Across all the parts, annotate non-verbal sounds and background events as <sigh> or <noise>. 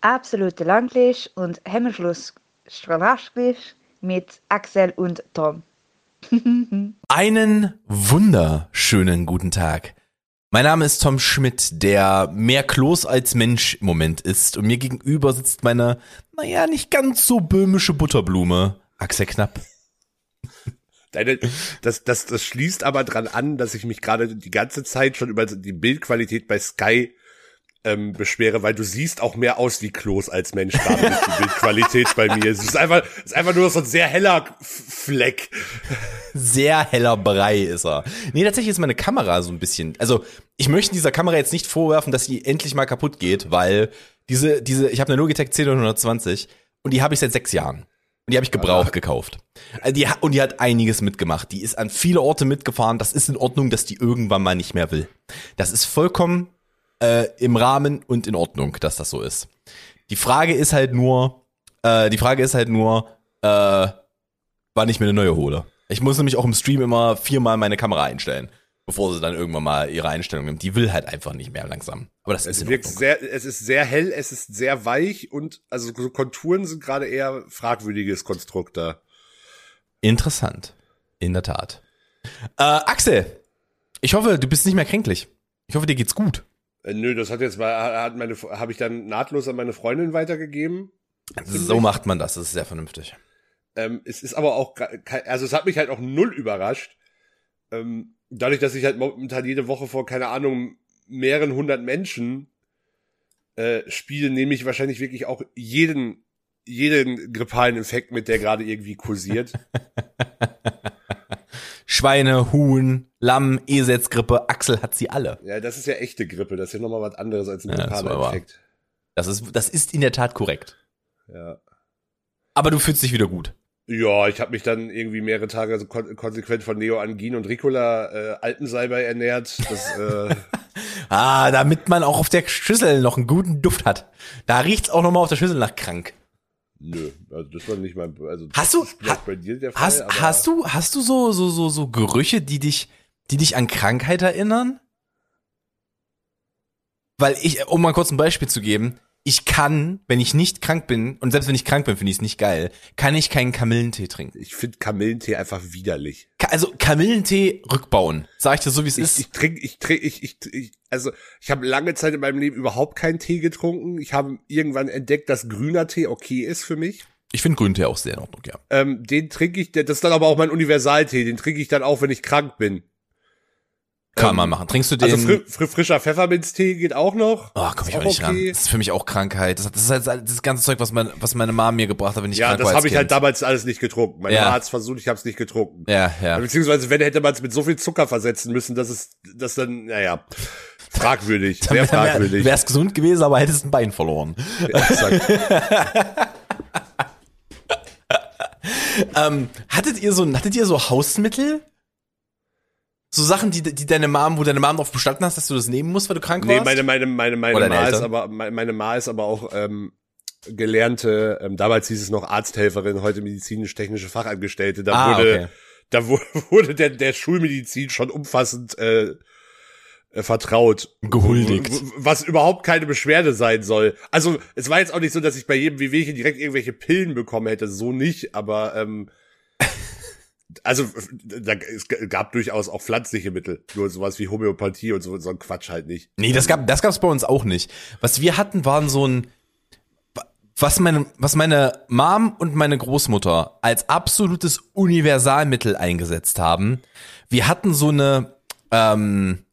absolute Langlisch und Hemmschluss Strahlaschglisch mit Axel und Tom. <laughs> Einen wunderschönen guten Tag. Mein Name ist Tom Schmidt, der mehr Kloß als Mensch im Moment ist. Und mir gegenüber sitzt meine, naja, nicht ganz so böhmische Butterblume, Axel Knapp. <laughs> Deine, das, das, das schließt aber dran an, dass ich mich gerade die ganze Zeit schon über die Bildqualität bei Sky ähm, beschwere, weil du siehst auch mehr aus wie Klos als Mensch gerade durch die Bildqualität bei mir. Es ist einfach, es ist einfach nur so ein sehr heller Fleck. Sehr heller Brei ist er. Nee, tatsächlich ist meine Kamera so ein bisschen, also ich möchte dieser Kamera jetzt nicht vorwerfen, dass sie endlich mal kaputt geht, weil diese, diese, ich habe eine Logitech 10920 und die habe ich seit sechs Jahren. Und die habe ich gebraucht gekauft. Also die, und die hat einiges mitgemacht. Die ist an viele Orte mitgefahren. Das ist in Ordnung, dass die irgendwann mal nicht mehr will. Das ist vollkommen äh, im Rahmen und in Ordnung, dass das so ist. Die Frage ist halt nur, äh, die Frage ist halt nur, äh, wann ich mir eine neue hole. Ich muss nämlich auch im Stream immer viermal meine Kamera einstellen, bevor sie dann irgendwann mal ihre Einstellung nimmt. Die will halt einfach nicht mehr langsam. Aber das es ist in wirkt sehr, Es ist sehr hell, es ist sehr weich und also so Konturen sind gerade eher fragwürdiges Konstrukt da. Interessant. In der Tat. Äh, Axel, ich hoffe, du bist nicht mehr kränklich. Ich hoffe, dir geht's gut. Äh, nö, das hat jetzt mal, hat meine, habe ich dann nahtlos an meine Freundin weitergegeben. So macht man das, das ist sehr vernünftig. Ähm, es ist aber auch, also es hat mich halt auch null überrascht. Ähm, dadurch, dass ich halt momentan jede Woche vor, keine Ahnung, mehreren hundert Menschen äh, spiele, nehme ich wahrscheinlich wirklich auch jeden, jeden grippalen Infekt mit, der gerade irgendwie kursiert. <laughs> Schweine, Huhn, Lamm, Esetzgrippe, Axel hat sie alle. Ja, das ist ja echte Grippe. Das ist ja nochmal was anderes als ein ja, Infekt. Das ist, das ist in der Tat korrekt. Ja. Aber du fühlst dich wieder gut. Ja, ich habe mich dann irgendwie mehrere Tage so kon konsequent von Neoangin und Ricola äh, Alpensalbei ernährt. Das, äh <laughs> ah, damit man auch auf der Schüssel noch einen guten Duft hat. Da riecht's auch nochmal auf der Schüssel nach krank. Nö, also das war nicht mein, also hast du, ha, bei dir der Fall, hast, hast du, hast du so, so, so, so Gerüche, die dich, die dich an Krankheit erinnern? Weil ich, um mal kurz ein Beispiel zu geben, ich kann, wenn ich nicht krank bin, und selbst wenn ich krank bin, finde ich es nicht geil, kann ich keinen Kamillentee trinken. Ich finde Kamillentee einfach widerlich. Also Kamillentee rückbauen, sag ich dir so, wie es ist. Ich trinke, ich trinke, ich, ich, ich, also ich habe lange Zeit in meinem Leben überhaupt keinen Tee getrunken. Ich habe irgendwann entdeckt, dass grüner Tee okay ist für mich. Ich finde Grüntee auch sehr in Ordnung, ja. Ähm, den trinke ich, das ist dann aber auch mein Universaltee, den trinke ich dann auch, wenn ich krank bin. Kann ähm, man machen. Trinkst du den? Also fri fri frischer Pfefferminztee geht auch noch. Oh, komm ich auch nicht okay. ran. Das ist für mich auch Krankheit. Das, das ist halt das ganze Zeug, was, mein, was meine Mama mir gebracht hat, wenn ich ja, krank war. Ja, das habe ich halt damals alles nicht getrunken. Mein ja. Hat's versucht, ich habe es nicht getrunken. Ja, ja. Beziehungsweise wenn hätte man es mit so viel Zucker versetzen müssen, dass es, dass dann, naja, fragwürdig, <laughs> sehr fragwürdig. Wär's gesund gewesen, aber hättest ein Bein verloren. Exakt. <laughs> ähm, hattet ihr so, hattet ihr so Hausmittel? So Sachen, die, die deine Mom, wo deine Mom darauf bestanden hast, dass du das nehmen musst, weil du krank warst? Nee, meine, meine, meine, meine Ma ist aber, meine Ma ist aber auch, ähm, gelernte, ähm, damals hieß es noch Arzthelferin, heute medizinisch-technische Fachangestellte. Da ah, wurde, okay. da <laughs> wurde der, der Schulmedizin schon umfassend äh, äh, vertraut. Gehuldigt. Was überhaupt keine Beschwerde sein soll. Also, es war jetzt auch nicht so, dass ich bei jedem Wehwehchen direkt irgendwelche Pillen bekommen hätte. So nicht, aber ähm, also da, es gab durchaus auch pflanzliche Mittel, nur sowas wie Homöopathie und so, so ein Quatsch halt nicht. Nee, das gab das gab's bei uns auch nicht. Was wir hatten, waren so ein was meine was meine Mom und meine Großmutter als absolutes Universalmittel eingesetzt haben. Wir hatten so eine ähm,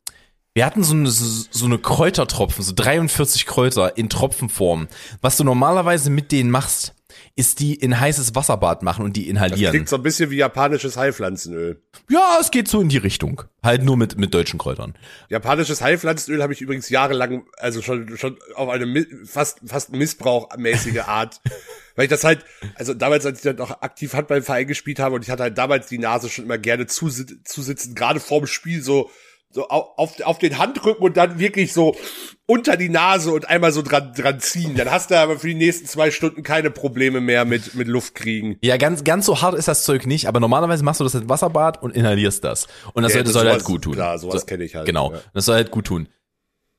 wir hatten so eine, so eine Kräutertropfen, so 43 Kräuter in Tropfenform. Was du normalerweise mit denen machst, ist die in heißes Wasserbad machen und die inhalieren. Das klingt so ein bisschen wie japanisches Heilpflanzenöl. Ja, es geht so in die Richtung. Halt nur mit, mit deutschen Kräutern. Japanisches Heilpflanzenöl habe ich übrigens jahrelang, also schon, schon auf eine fast, fast missbrauchmäßige Art. <laughs> weil ich das halt, also damals, als ich dann noch aktiv Handballverein gespielt habe und ich hatte halt damals die Nase schon immer gerne zusitzen, gerade vorm Spiel so, so auf, auf den Handrücken und dann wirklich so unter die Nase und einmal so dran, dran ziehen. Dann hast du aber für die nächsten zwei Stunden keine Probleme mehr mit, mit Luft kriegen. Ja, ganz, ganz so hart ist das Zeug nicht, aber normalerweise machst du das in Wasserbad und inhalierst das. Und das ja, soll, das soll halt gut tun. Klar, sowas so, kenne ich halt. Genau. Ja. Das soll halt gut tun.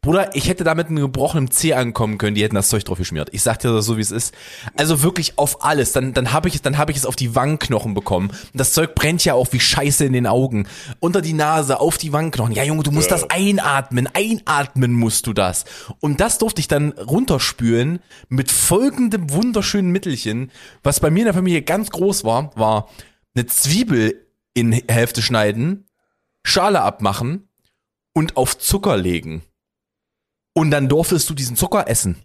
Bruder, ich hätte da mit einem gebrochenen Zeh ankommen können, die hätten das Zeug drauf geschmiert. Ich sag dir das so, wie es ist. Also wirklich auf alles. Dann, dann habe ich es, dann habe ich es auf die Wangenknochen bekommen. Und das Zeug brennt ja auch wie Scheiße in den Augen. Unter die Nase, auf die Wangenknochen. Ja, Junge, du musst das einatmen. Einatmen musst du das. Und das durfte ich dann runterspülen mit folgendem wunderschönen Mittelchen. Was bei mir in der Familie ganz groß war, war eine Zwiebel in Hälfte schneiden, Schale abmachen und auf Zucker legen. Und dann durftest du diesen Zucker essen.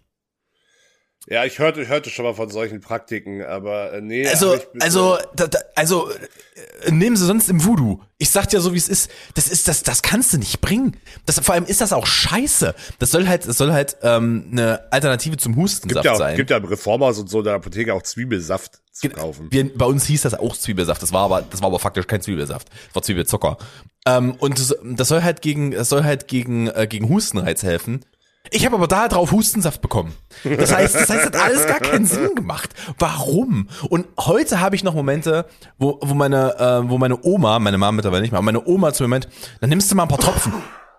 Ja, ich hörte, hörte schon mal von solchen Praktiken, aber äh, nee. Also, ich- also, da, da, also, äh, nehmen sie sonst im Voodoo. Ich sag dir so, wie es ist. Das ist, das, das kannst du nicht bringen. Das, vor allem ist das auch scheiße. Das soll halt, das soll halt ähm, eine Alternative zum Hustensaft gibt ja, sein. gibt ja im Reformhaus und so in der Apotheke auch Zwiebelsaft zu kaufen. Wir, bei uns hieß das auch Zwiebelsaft. Das war aber, das war aber faktisch kein Zwiebelsaft. Das war Zwiebelzucker. Ähm, und das, das soll halt gegen, das soll halt gegen, äh, gegen Hustenreiz helfen. Ich habe aber da drauf Hustensaft bekommen. Das heißt, das heißt, das hat alles gar keinen Sinn gemacht. Warum? Und heute habe ich noch Momente, wo, wo meine, äh, wo meine Oma, meine Mama mittlerweile nicht mehr, aber meine Oma zum Moment, dann nimmst du mal ein paar Tropfen.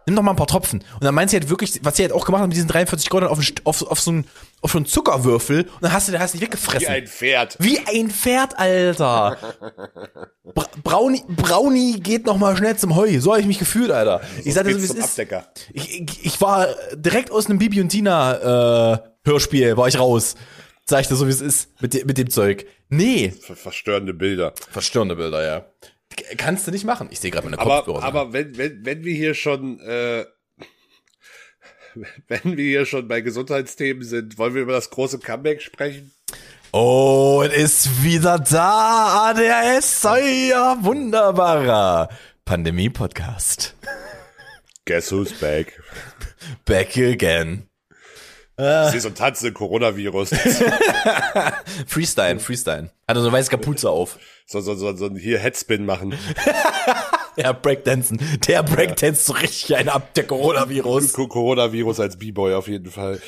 Nimm doch mal ein paar Tropfen. Und dann meint sie halt wirklich, was sie halt auch gemacht hat mit diesen 43 Gold auf, auf, auf so einen, auf so einen Zuckerwürfel und dann hast du, da hast du nicht weggefressen. Wie ein Pferd. Wie ein Pferd, Alter. Bra Brownie, Brownie geht noch mal schnell zum Heu. So habe ich mich gefühlt, Alter. Ich sagte so, wie es ist. Abdecker. Ich, ich, ich war direkt aus einem Bibi und Tina äh, Hörspiel, war ich raus. Sag ich dir so, wie es ist mit, de mit dem Zeug. Nee. Ver- Verstörende Bilder. Verstörende Bilder, ja. Kannst du nicht machen. Ich sehe gerade meine Aber, Kopfhörer. aber wenn, wenn, wenn wir hier schon, äh, <laughs> wenn wir hier schon bei Gesundheitsthemen sind, wollen wir über das große Comeback sprechen? Oh, es ist wieder da, ADHS, euer wunderbarer Pandemie-Podcast. Guess who's back? Back again. So ein tanzende Coronavirus. <laughs> Freestyle, Freestyle. Hat er so eine weiße Kapuze auf. So, so, so, so ein hier Headspin machen. <laughs> Ja, Breakdancen. Der Breakdance so richtig ein ab, der Coronavirus. Co- Coronavirus als B-Boy auf jeden Fall.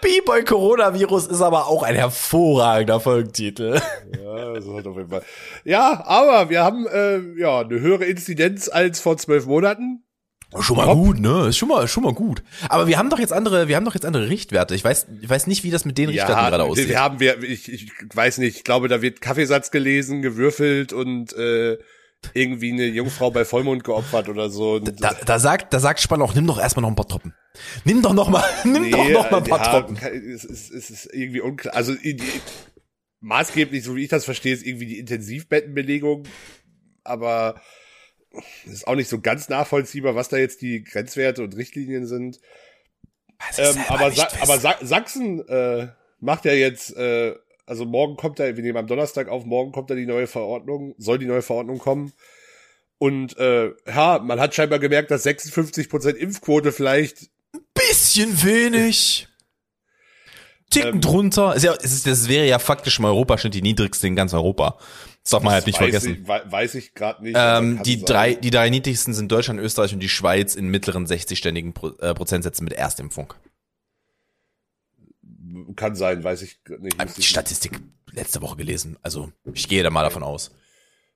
B-Boy Coronavirus ist aber auch ein hervorragender Folgentitel. Ja, das hat auf jeden Fall. Ja, aber wir haben äh, ja eine höhere Inzidenz als vor zwölf Monaten. Schon mal gut, ne? Ist schon mal, schon mal gut. Aber wir haben doch jetzt andere, wir haben doch jetzt andere Richtwerte. Ich weiß, ich weiß nicht, wie das mit den Richtwerten gerade wir, aussieht. wir haben wir, ich, ich weiß nicht, ich glaube, da wird Kaffeesatz gelesen, gewürfelt und äh, irgendwie eine Jungfrau bei Vollmond geopfert oder so. Da, da sagt, da sagt Spann auch, nimm doch erstmal noch ein paar Tropfen. Nimm doch noch mal, <laughs> nimm doch noch mal ein paar ja, Tropfen. Es ist, es ist irgendwie unklar. Also die, maßgeblich, so wie ich das verstehe, ist irgendwie die Intensivbettenbelegung, aber ist auch nicht so ganz nachvollziehbar, was da jetzt die Grenzwerte und Richtlinien sind. Ich Ähm, aber Sa aber Sa Sachsen äh, macht ja jetzt, äh, also morgen kommt da, wir nehmen am Donnerstag auf, morgen kommt da die neue Verordnung, soll die neue Verordnung kommen. Und äh, ja, man hat scheinbar gemerkt, dass 56% Impfquote vielleicht bisschen wenig. Ticken Ähm, drunter. Ist ja, ist, das wäre ja faktisch im Europaschnitt die niedrigste in ganz Europa. Das darf man halt nicht vergessen. Ich, wei- weiß ich gerade nicht. Ähm, die sein. drei, die drei niedrigsten sind Deutschland, Österreich und die Schweiz in mittleren 60-ständigen Pro, äh, Prozentsätzen mit Erstimpfung. Kann sein, weiß ich nicht. Hab die Statistik letzte Woche gelesen. Also ich gehe da mal davon aus.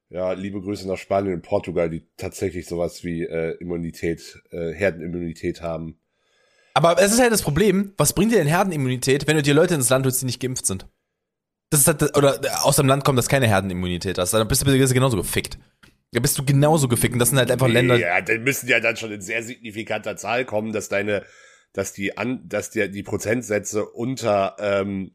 Ja, liebe Grüße nach Spanien und Portugal, die tatsächlich sowas wie äh, Immunität, äh, Herdenimmunität haben. Aber es ist halt das Problem, was bringt dir denn Herdenimmunität, wenn du dir Leute ins Land holst, die nicht geimpft sind? Das ist halt, oder aus dem Land kommt, das keine Herdenimmunität hast. Dann bist du bist du genauso gefickt. Da bist du genauso gefickt. Und das sind halt einfach Länder. Ja, dann müssen ja dann schon in sehr signifikanter Zahl kommen, dass deine, dass die an, dass dir die Prozentsätze unter ähm,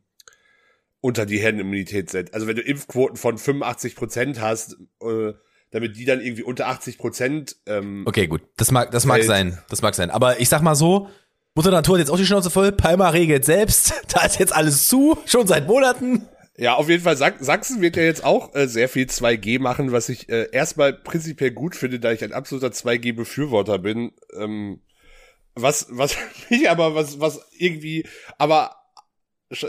unter die Herdenimmunität sind. Also wenn du Impfquoten von 85 Prozent hast, äh, damit die dann irgendwie unter 80 Prozent ähm, Okay, gut. Das mag, das mag Fällt. sein. Das mag sein. Aber ich sag mal so, Mutter Natur hat jetzt auch die Schnauze voll. Palma regelt selbst. <laughs> Da ist jetzt alles zu. Schon seit Monaten. Ja, auf jeden Fall. Sach Sachsen wird ja jetzt auch äh, sehr viel 2G machen, was ich äh, erstmal prinzipiell gut finde, da ich ein absoluter 2G-Befürworter bin. Ähm, was, was <laughs> mich aber, was, was irgendwie, aber,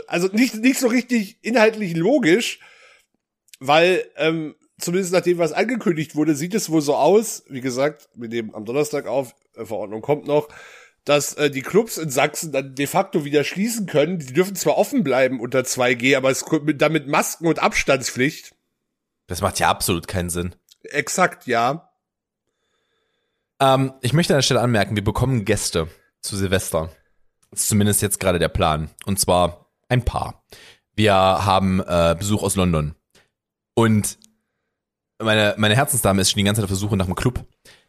also nicht, nicht so richtig inhaltlich logisch, weil, ähm, zumindest nachdem was angekündigt wurde, sieht es wohl so aus, wie gesagt, wir nehmen am Donnerstag auf, äh, Verordnung kommt noch, dass äh, die Clubs in Sachsen dann de facto wieder schließen können. Die dürfen zwar offen bleiben unter 2G, aber es kommt mit, damit Masken und Abstandspflicht. Das macht ja absolut keinen Sinn. Exakt, ja. Ähm, ich möchte an der Stelle anmerken, wir bekommen Gäste. zu Silvester. Das ist zumindest jetzt gerade der Plan. Und zwar ein Paar. Wir haben äh, Besuch aus London. Und meine, meine Herzensdame ist schon die ganze Zeit auf der Suche nach einem Club.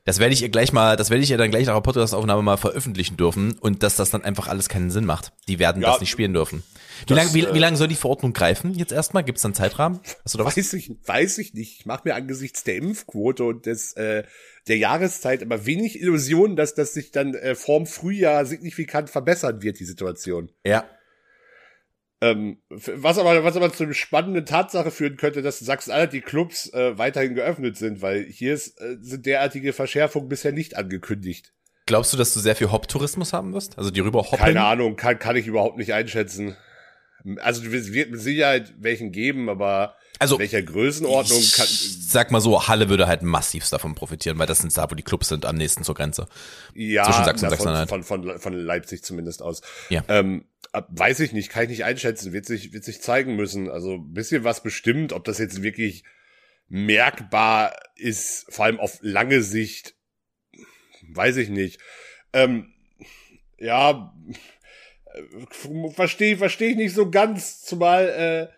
Das werde ich ihr gleich mal, das werde ich ihr dann gleich nach der Podcast-Aufnahme mal veröffentlichen dürfen und dass das dann einfach alles keinen Sinn macht. Die werden Ja, das nicht spielen dürfen. Wie lange wie, äh, wie lang soll die Verordnung greifen jetzt erstmal? Gibt es dann Zeitrahmen? Hast du da was? Weiß ich, weiß ich nicht. Ich mache mir angesichts der Impfquote und des äh, der Jahreszeit aber wenig Illusionen, dass das sich dann äh, vorm Frühjahr signifikant verbessern wird, die Situation. Ja. Ähm, was aber, was aber zu einer spannenden Tatsache führen könnte, dass Sachsen-Anhalt die Clubs äh, weiterhin geöffnet sind, weil hier ist, äh, sind derartige Verschärfungen bisher nicht angekündigt. Glaubst du, dass du sehr viel Hop-Tourismus haben wirst? Also die rüber hoppeln? Keine Ahnung, kann, kann ich überhaupt nicht einschätzen. Also es wird mit Sicherheit welchen geben, aber Also in welcher Größenordnung kann, sag mal so, Halle würde halt massivst davon profitieren, weil das sind da, wo die Clubs sind, am nächsten zur Grenze. ja, zwischen Sachsen und na, Sachsen-Anhalt. von, von, von, von Leipzig zumindest aus. Ja. Ähm, weiß ich nicht, kann ich nicht einschätzen, wird sich, wird sich zeigen müssen. Also ein bisschen was bestimmt, ob das jetzt wirklich merkbar ist, vor allem auf lange Sicht, weiß ich nicht. Ähm, ja, äh, verstehe verstehe ich nicht so ganz, zumal äh,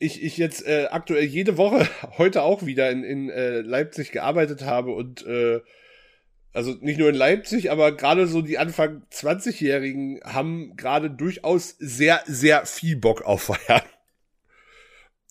ich, ich jetzt äh, aktuell jede Woche, <laughs> heute auch wieder in, in äh, Leipzig gearbeitet habe und äh, also nicht nur in Leipzig, aber gerade so die Anfang 20-Jährigen haben gerade durchaus sehr, sehr viel Bock auf Feiern.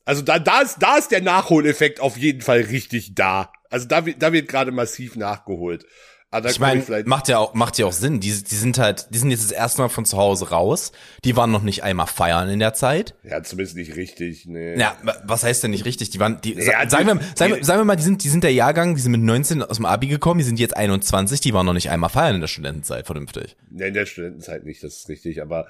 Also da, da ist, da ist der Nachholeffekt auf jeden Fall richtig da. Also da da wird gerade massiv nachgeholt. Aber Ich meine, macht ja auch, macht ja auch Sinn. Die, die sind halt, die sind jetzt das erste Mal von zu Hause raus. Die waren noch nicht einmal feiern in der Zeit. ja, zumindest nicht richtig, nee. Ja, wa- was heißt denn nicht richtig? Die waren, die, Ja, sa- sagen, wir, sagen, die- sagen wir mal, die sind, die sind der Jahrgang, die sind mit 19 aus dem Abi gekommen, die sind jetzt 21, die waren noch nicht einmal feiern in der Studentenzeit, vernünftig. Nee, in der Studentenzeit nicht, das ist richtig, aber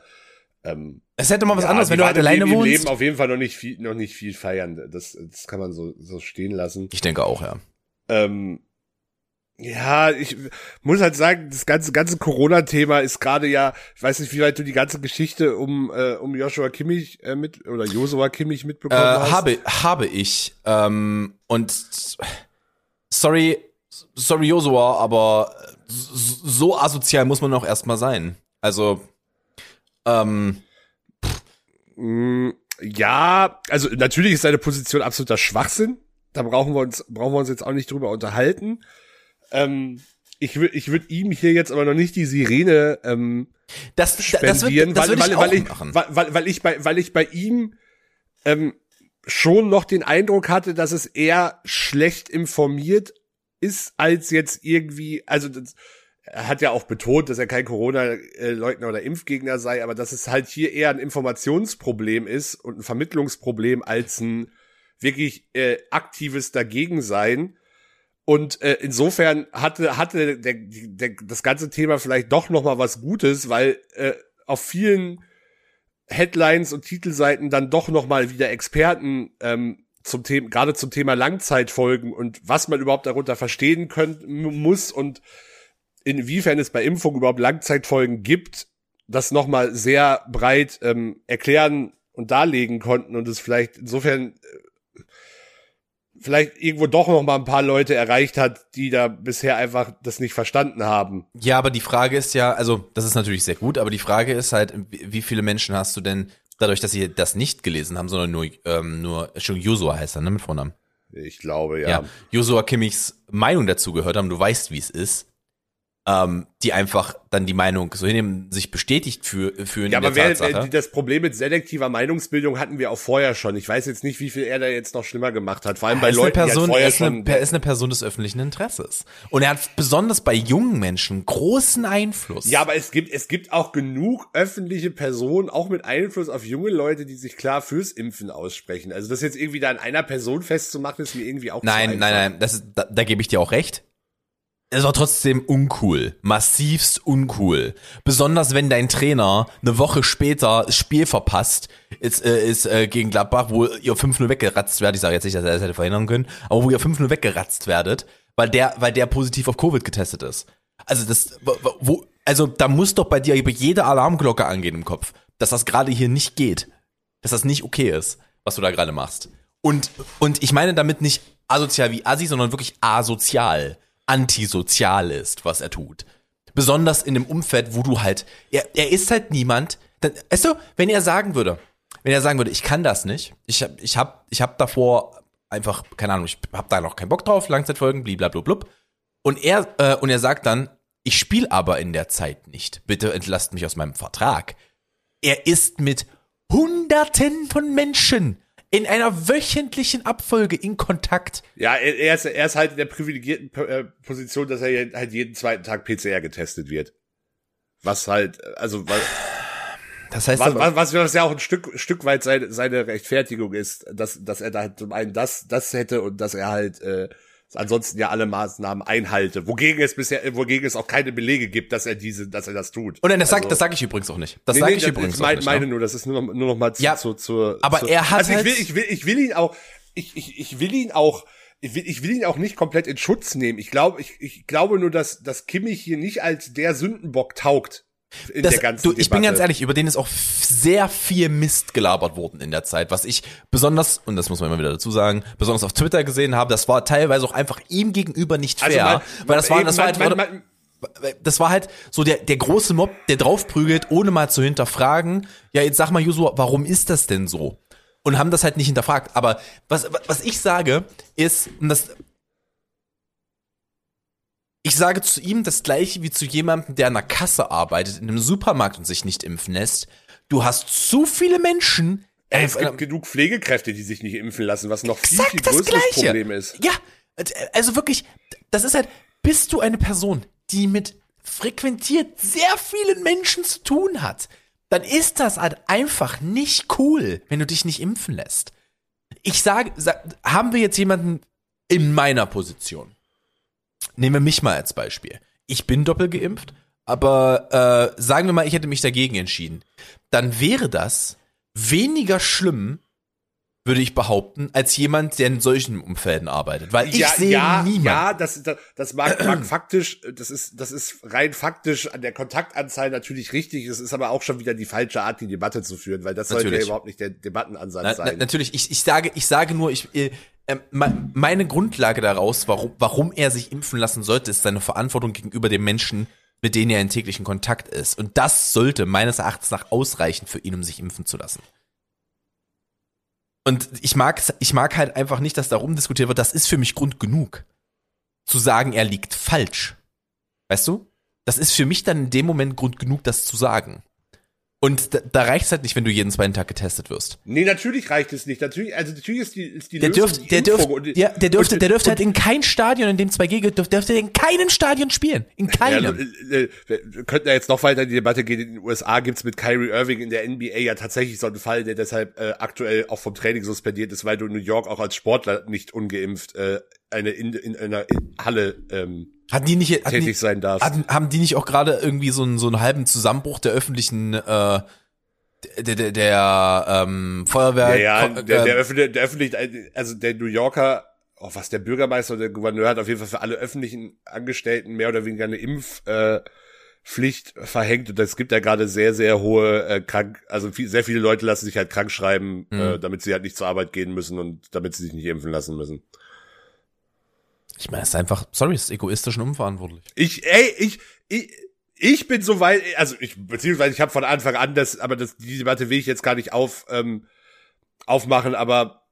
ähm, Es hätte mal was ja, anderes, wenn du halt alleine im wohnst. Leben auf jeden Fall noch nicht viel, noch nicht viel feiern. Das, das kann man so, so stehen lassen. Ich denke auch, ja. Ähm, ja, ich muss halt sagen, das ganze ganze Corona-Thema ist gerade ja, ich weiß nicht, wie weit du die ganze Geschichte um äh, um Joshua Kimmich äh, mit oder Joshua Kimmich Äh, mitbekommen hast. habe, habe ich. Ähm, und sorry, sorry Josua, aber so so asozial muss man auch erstmal sein. Also, ähm, Mm, Ja, also natürlich ist seine Position absoluter Schwachsinn. Da brauchen wir uns brauchen wir uns jetzt auch nicht drüber unterhalten. Ähm, ich würde ich würde ihm hier jetzt aber noch nicht die Sirene ähm, das, das spendieren, wird, das weil, weil, ich weil, ich, weil, weil, weil ich bei, weil ich bei ihm ähm, schon noch den Eindruck hatte, dass es eher schlecht informiert ist, als jetzt irgendwie, also das, er hat ja auch betont, dass er kein Corona-Leugner oder Impfgegner sei, aber dass es halt hier eher ein Informationsproblem ist und ein Vermittlungsproblem als ein wirklich äh, aktives Dagegensein. Und äh, insofern hatte hatte der, der, das ganze Thema vielleicht doch noch mal was Gutes, weil äh, auf vielen Headlines und Titelseiten dann doch noch mal wieder Experten ähm, zum Thema gerade zum Thema Langzeitfolgen und was man überhaupt darunter verstehen können muss und inwiefern es bei Impfung überhaupt Langzeitfolgen gibt, das noch mal sehr breit ähm, erklären und darlegen konnten und es vielleicht insofern äh, vielleicht irgendwo doch noch mal ein paar Leute erreicht hat, die da bisher einfach das nicht verstanden haben. Ja, aber die Frage ist ja, also das ist natürlich sehr gut, aber die Frage ist halt, wie viele Menschen hast du denn, dadurch, dass sie das nicht gelesen haben, sondern nur, ähm, nur, schon Josua heißt er, ne, mit Vornamen. Ich glaube, ja. Ja. Josua Kimmichs Meinung dazu gehört haben, du weißt, wie es ist. Ähm, die einfach dann die Meinung so hinnehmen, sich bestätigt für, fühlen Ja, aber wer, das Problem mit selektiver Meinungsbildung hatten wir auch vorher schon. Ich weiß jetzt nicht, wie viel er da jetzt noch schlimmer gemacht hat. Vor allem bei er ist, eine Leuten, die Person, halt er, vorher ist, eine, schon. er ist eine Person des öffentlichen Interesses. Und er hat besonders bei jungen Menschen großen Einfluss. Ja, aber es gibt, es gibt auch genug öffentliche Personen, auch mit Einfluss auf junge Leute, die sich klar fürs Impfen aussprechen. Also das jetzt irgendwie da an einer Person festzumachen, ist mir irgendwie auch Nein, nein, nein, das ist, da, da gebe ich dir auch recht. Es war trotzdem uncool, massivst uncool. Besonders wenn dein Trainer eine Woche später das Spiel verpasst, ist, äh, ist äh, gegen Gladbach, wo ihr 5-0 weggeratzt werdet. Ich sage jetzt nicht, dass er das hätte verhindern können, aber wo ihr 5-0 weggeratzt werdet, weil der, weil der positiv auf Covid getestet ist. Also das, wo- also da muss doch bei dir jede Alarmglocke angehen im Kopf, dass das gerade hier nicht geht, dass das nicht okay ist, was du da gerade machst. Und, und ich meine damit nicht asozial wie Assi, sondern wirklich asozial, antisozial ist, was er tut. Besonders in einem Umfeld, wo du halt, er, er ist halt niemand, dann, weißt du, wenn er sagen würde, wenn er sagen würde, ich kann das nicht, ich hab, ich hab, ich hab davor einfach, keine Ahnung, ich hab da noch keinen Bock drauf, Langzeitfolgen, blablabla, und er, äh, und er sagt dann, ich spiele aber in der Zeit nicht, bitte entlasst mich aus meinem Vertrag. Er ist mit Hunderten von Menschen in einer wöchentlichen Abfolge in Kontakt. Ja, er, ist, er ist halt in der privilegierten äh, Position, dass er halt jeden zweiten Tag PCR getestet wird. Was halt, also was, Das heißt, was, aber, was, was ja auch ein Stück, Stück weit seine, seine Rechtfertigung ist, dass, dass er da halt zum einen das, das hätte und dass er halt äh, ansonsten ja alle Maßnahmen einhalte, wogegen es bisher, wogegen es auch keine Belege gibt, dass er diese, dass er das tut. und dann, das Also- das sag ich übrigens auch nicht. Das Nee, sage nee, ich das übrigens auch mein, nicht. meine ne? nur, das ist nur noch, nur noch mal zu, Ja, zu, zu, aber zu, er hat also ich halt- will, ich will, ich will ihn auch, ich, ich, ich will ihn auch, ich will, ich will ihn auch nicht komplett in Schutz nehmen. Ich glaube, ich, ich glaube nur, dass, dass Kimmich hier nicht als der Sündenbock taugt in Das, der ganzen du, ich bin Debatte. ganz ehrlich, über den ist auch sehr viel Mist gelabert worden in der Zeit, was ich besonders, und das muss man immer wieder dazu sagen, besonders auf Twitter gesehen habe, das war teilweise auch einfach ihm gegenüber nicht fair, Also man- weil das war, das war halt, man- man- das war halt so der, der große Mob, der draufprügelt, ohne mal zu hinterfragen, ja, jetzt sag mal, Josu, warum ist das denn so? Und haben das halt nicht hinterfragt. Aber was, was ich sage, ist, und das, ich sage zu ihm das gleiche wie zu jemandem, der an der Kasse arbeitet, in einem Supermarkt und sich nicht impfen lässt. Du hast zu viele Menschen. Ey, es gibt genug Pflegekräfte, die sich nicht impfen lassen, was noch viel, viel größeres. Problem ist. Ja, also wirklich, das ist halt, bist du eine Person, die mit frequentiert sehr vielen Menschen zu tun hat, dann ist das halt einfach nicht cool, wenn du dich nicht impfen lässt. Ich sage, sag, haben wir jetzt jemanden in meiner Position? Nehmen wir mich mal als Beispiel. Ich bin doppelt geimpft, aber äh, sagen wir mal, ich hätte mich dagegen entschieden. Dann wäre das weniger schlimm, würde ich behaupten, als jemand, der in solchen Umfelden arbeitet. Weil ich ja, sehe ja, niemanden. ja, das, das, das mag, mag faktisch, das ist, das ist rein faktisch an der Kontaktanzahl natürlich richtig. Es ist aber auch schon wieder die falsche Art, die Debatte zu führen, weil das sollte ja Natürlich. überhaupt nicht der Debattenansatz Na, na, sein. natürlich, ich, ich sage, ich sage nur, ich, äh, ähm, me- meine Grundlage daraus, warum, warum er sich impfen lassen sollte, ist seine Verantwortung gegenüber den Menschen, mit denen er in täglichen Kontakt ist. Und das sollte meines Erachtens nach ausreichen für ihn, um sich impfen zu lassen. Und ich mag, ich mag halt einfach nicht, dass darum diskutiert wird. Das ist für mich Grund genug, zu sagen, er liegt falsch. Weißt du? Das ist für mich dann in dem Moment Grund genug, das zu sagen. Und da, da reicht's halt nicht, wenn du jeden zweiten Tag getestet wirst. nee, natürlich reicht es nicht. Natürlich, also natürlich ist die, ist die Der Lösung dürfte, die der dürfte, Impfung und- ja, der dürfte, und- der dürfte halt in kein Stadion, in dem 2G geht, dürfte, dürfte in keinem Stadion spielen. In Ja, keinem. äh, äh, wir könnten ja jetzt noch weiter in die Debatte gehen. In den USA gibt's mit Kyrie Irving in der NBA ja tatsächlich so einen Fall, der deshalb äh, aktuell auch vom Training suspendiert ist, weil du in New York auch als Sportler nicht ungeimpft äh, eine in, in einer Halle ähm, hatten die nicht, hatten tätig die, sein darfst. hatten, haben die nicht auch gerade irgendwie so einen, so einen halben Zusammenbruch der öffentlichen, äh, der, der, der ähm, Feuerwehr? Ja, ja, der, der, äh, öffentlich, der öffentlich, also der New Yorker, oh, was der Bürgermeister oder der Gouverneur hat auf jeden Fall für alle öffentlichen Angestellten mehr oder weniger eine Impfpflicht äh, Pflicht verhängt und es gibt ja gerade sehr, sehr hohe äh, krank, also viel, sehr viele Leute lassen sich halt krank schreiben, Mhm. äh, damit sie halt nicht zur Arbeit gehen müssen und damit sie sich nicht impfen lassen müssen. Ich meine, es ist einfach, sorry, es ist egoistisch und unverantwortlich. Ich, ey, ich, ich, ich bin so weit, also ich, beziehungsweise ich habe von Anfang an das, aber das, die Debatte will ich jetzt gar nicht auf, ähm, aufmachen, aber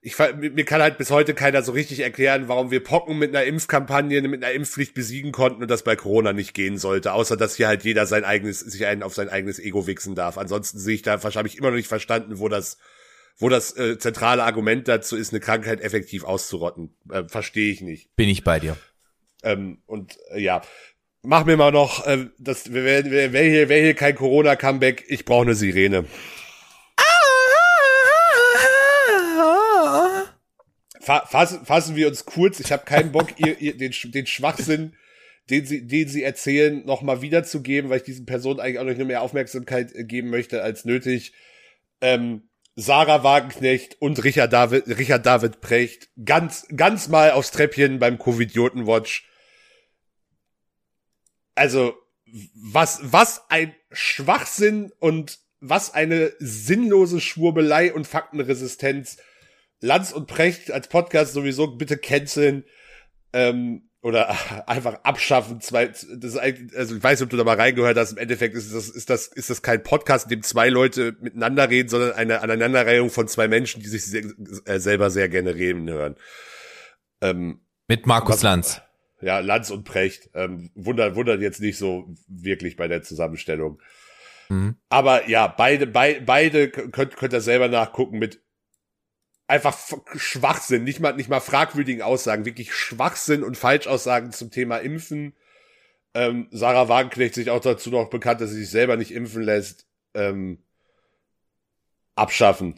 ich, mir kann halt bis heute keiner so richtig erklären, warum wir Pocken mit einer Impfkampagne, mit einer Impfpflicht besiegen konnten und das bei Corona nicht gehen sollte, außer dass hier halt jeder sein eigenes, sich einen auf sein eigenes Ego wichsen darf. Ansonsten sehe ich da, habe ich immer noch nicht verstanden, wo das, wo das äh, zentrale Argument dazu ist, eine Krankheit effektiv auszurotten. Äh, Verstehe ich nicht. Bin ich bei dir. Ähm, und äh, ja, mach mir mal noch, äh, das wäre wär, wär hier, wär hier kein Corona-Comeback, ich brauche eine Sirene. Fa fassen, fassen wir uns kurz, ich habe keinen Bock, ihr, ihr den, den Schwachsinn, den sie, den sie erzählen, nochmal wiederzugeben, weil ich diesen Personen eigentlich auch noch mehr Aufmerksamkeit äh, geben möchte als nötig. Ähm, Sarah Wagenknecht und Richard David, Richard David Precht ganz, ganz mal aufs Treppchen beim Covidioten-Watch. Also, was, was ein Schwachsinn und was eine sinnlose Schwurbelei und Faktenresistenz. Lanz und Precht als Podcast sowieso bitte canceln. Ähm, oder <laughs> einfach abschaffen. Zwei, das ist also ich weiß nicht, ob du da mal reingehört hast. Im Endeffekt ist das, ist das, ist das kein Podcast, in dem zwei Leute miteinander reden, sondern eine Aneinanderreihung von zwei Menschen, die sich sehr, äh, selber sehr gerne reden hören. Ähm, Mit Markus Lanz. Ja, Lanz und Precht. Ähm, wundert, wundert jetzt nicht so wirklich bei der Zusammenstellung. Mhm. Aber ja, beide, bei, beide könnt, könnt ihr selber nachgucken mit einfach Schwachsinn, nicht mal, nicht mal fragwürdigen Aussagen, wirklich Schwachsinn und Falschaussagen zum Thema Impfen. Ähm, Sarah Wagenknecht sich auch dazu noch bekannt, dass sie sich selber nicht impfen lässt, ähm, abschaffen.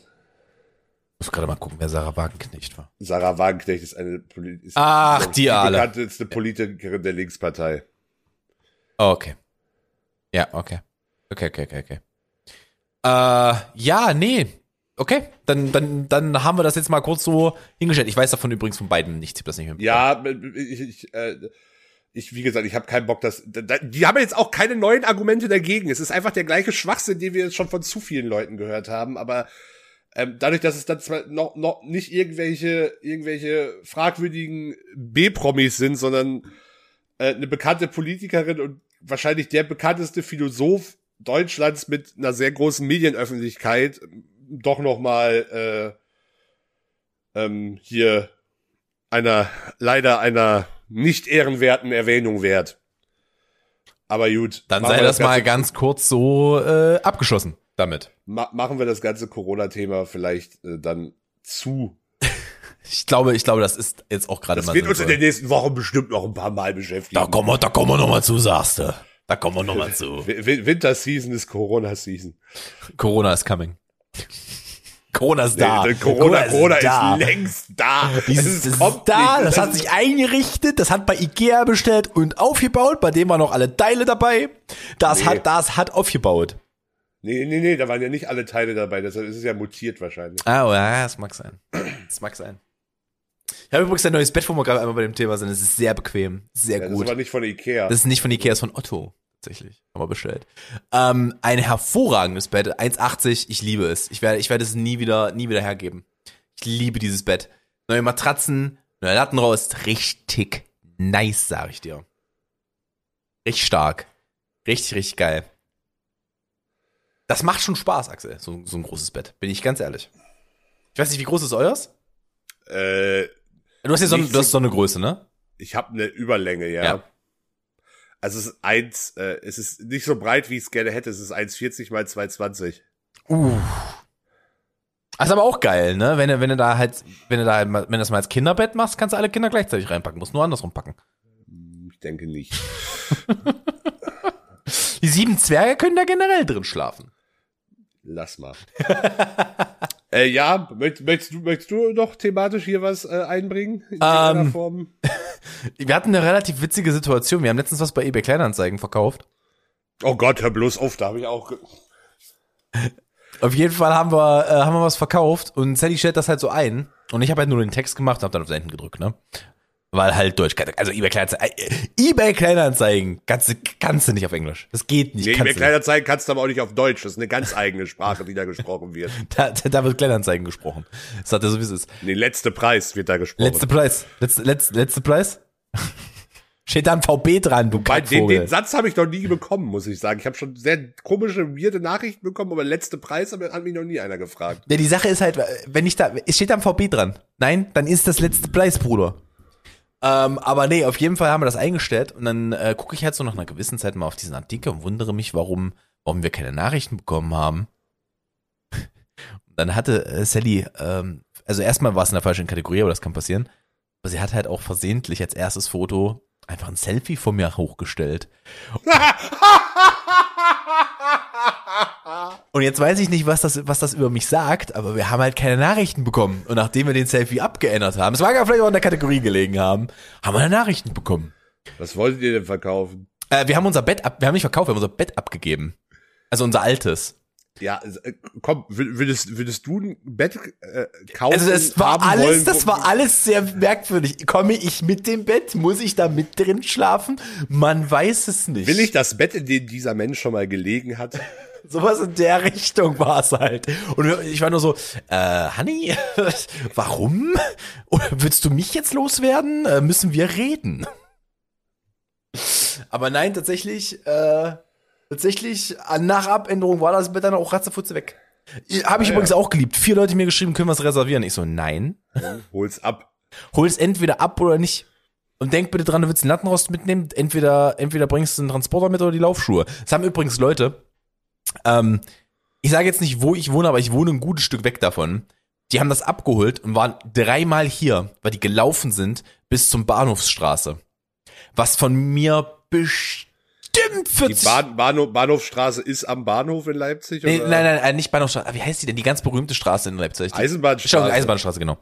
Ich muss gerade mal gucken, wer Sarah Wagenknecht war. Sarah Wagenknecht ist eine ist Ach, die, die alle. bekannteste Politikerin der Linkspartei. Oh, okay. Ja, okay. Okay, okay, okay, okay. Äh, ja, nee, Okay, dann, dann, dann haben wir das jetzt mal kurz so hingestellt. Ich weiß davon übrigens von beiden nichts. Ich das nicht mehr. Ja, ich, ich, äh, ich, wie gesagt, ich habe keinen Bock, dass die haben jetzt auch keine neuen Argumente dagegen. Es ist einfach der gleiche Schwachsinn, den wir jetzt schon von zu vielen Leuten gehört haben. Aber ähm, dadurch, dass es dann zwar noch, noch nicht irgendwelche irgendwelche fragwürdigen B-Promis sind, sondern äh, eine bekannte Politikerin und wahrscheinlich der bekannteste Philosoph Deutschlands mit einer sehr großen Medienöffentlichkeit doch noch mal äh, ähm, hier einer leider einer nicht ehrenwerten Erwähnung wert. Aber gut. Dann sei das, das mal ganz kurz so äh, abgeschlossen damit. Ma machen wir das ganze Corona-Thema vielleicht äh, dann zu. <laughs> ich glaube, ich glaube, das ist jetzt auch gerade mal. Das wird uns in den nächsten Wochen bestimmt noch ein paar Mal beschäftigen. Da kommen wir, da kommen wir noch mal zu, sagst du. Da kommen wir noch mal zu. <laughs> Winter Season ist Corona Season. Corona is coming. Corona ist da. Nee, Corona, Corona, ist, da. ist längst da. Dieses ist da, das, das hat sich eingerichtet, das hat bei Ikea bestellt und aufgebaut, bei dem waren noch alle Teile dabei. Das nee. hat, das hat aufgebaut. Nee, nee, nee, da waren ja nicht alle Teile dabei, deshalb ist es ja mutiert wahrscheinlich. Ah, oh, ja, das mag sein. Das mag sein. Ich habe übrigens ein neues Bett, wo wir gerade einmal bei dem Thema sind. Es ist sehr bequem, sehr ja, gut. Das ist aber nicht von Ikea. Das ist nicht von Ikea, das ist von Otto tatsächlich. Haben wir bestellt. Ähm, ein hervorragendes Bett, 1,80, ich liebe es. Ich werde, ich werde es nie wieder, nie wieder hergeben. Ich liebe dieses Bett. Neue Matratzen, neue Lattenrost, richtig nice, sag ich dir. Richtig stark. Richtig, richtig geil. Das macht schon Spaß, Axel, so, so ein großes Bett. Bin ich ganz ehrlich. Ich weiß nicht, wie groß ist euers? Äh, du hast ja so, du hast so eine Größe, ne? Ich habe eine Überlänge, ja. ja. Also es ist eins, äh, es ist nicht so breit, wie ich es gerne hätte. Es ist 1,40 mal 2,20. Uh. Das ist aber auch geil, ne? Wenn du, wenn du da halt, wenn du da, halt wenn du das mal als Kinderbett machst, kannst du alle Kinder gleichzeitig reinpacken. Musst nur andersrum packen. Ich denke nicht. <laughs> Die sieben Zwerge können da generell drin schlafen. Lass mal. <laughs> äh, ja, möchtest, möchtest, du, möchtest du noch thematisch hier was äh, einbringen? In ähm, Form? <laughs> wir hatten eine relativ witzige Situation. Wir haben letztens was bei eBay Kleinanzeigen verkauft. Oh Gott, hör bloß auf, da habe ich auch. <laughs> Auf jeden Fall haben wir, äh, haben wir was verkauft und Sally stellt das halt so ein. Und ich habe halt nur den Text gemacht und habe dann auf Senden gedrückt, ne? Weil halt Deutsch, also eBay Kleinanzeigen, äh, eBay Kleinanzeigen kannst du, kannst du nicht auf Englisch. Das geht nicht. Nee, eBay Kleinanzeigen kannst du aber auch nicht auf Deutsch. Das ist eine ganz eigene Sprache, die da gesprochen wird. <laughs> da, da wird Kleinanzeigen gesprochen. Das hat er so wie es ist. Nee, letzte Preis wird da gesprochen. Letzte Preis. Letzte, letzte, letzte Preis? <laughs> Steht da ein VB dran, du Bei den, den Satz habe ich noch nie bekommen, muss ich sagen. Ich habe schon sehr komische, weirde Nachrichten bekommen, aber letzte Preis hat mich noch nie einer gefragt. Ja, die Sache ist halt, wenn ich da, steht da ein VB dran? Nein, dann ist das letzte Preis, Bruder. Ähm, aber nee, auf jeden Fall haben wir das eingestellt und dann äh, gucke ich halt so nach einer gewissen Zeit mal auf diesen Artikel und wundere mich, warum, warum wir keine Nachrichten bekommen haben. <laughs> dann hatte äh, Sally, ähm, also erstmal war es in der falschen Kategorie, aber das kann passieren. Aber sie hat halt auch versehentlich als erstes Foto einfach ein Selfie von mir hochgestellt. <laughs> Und jetzt weiß ich nicht, was das, was das über mich sagt, aber wir haben halt keine Nachrichten bekommen. Und nachdem wir den Selfie abgeändert haben, es mag ja vielleicht auch in der Kategorie gelegen haben, haben wir Nachrichten bekommen. Was wolltet ihr denn verkaufen? Äh, wir haben unser Bett ab, wir haben nicht verkauft, wir haben unser Bett abgegeben. Also unser altes. Ja, äh, komm, würdest, würdest du ein Bett äh, kaufen? Also das war alles, wollen, das war alles sehr merkwürdig. Komme ich mit dem Bett? Muss ich da mit drin schlafen? Man weiß es nicht. Will ich das Bett, in dem dieser Mensch schon mal gelegen hat? <laughs> Sowas in der Richtung war es halt. Und ich war nur so, äh, Honey, <laughs> warum? Oder willst du mich jetzt loswerden? Äh, müssen wir reden? Aber nein, tatsächlich, äh, tatsächlich, äh, nach Abänderung war das Bett dann auch ratzefutze weg. Habe ich Ah, übrigens ja. auch geliebt. Vier Leute mir geschrieben, können wir es reservieren. Ich so, nein. Hol's ab. Hol es entweder ab oder nicht. Und denk bitte dran, du willst einen Lattenrost mitnehmen. Entweder, entweder bringst du einen Transporter mit oder die Laufschuhe. Das haben übrigens Leute. Ähm, ich sage jetzt nicht, wo ich wohne, aber ich wohne ein gutes Stück weg davon. Die haben das abgeholt und waren dreimal hier, weil die gelaufen sind bis zum Bahnhofsstraße. Was von mir bestimmt Die 40 Bahn, Bahnhof, Bahnhofstraße ist am Bahnhof in Leipzig? Nee, oder? nein, nein, nein, nicht Bahnhofstraße. Wie heißt die denn? Die ganz berühmte Straße in Leipzig. Die- Eisenbahnstraße. Eisenbahnstraße, genau.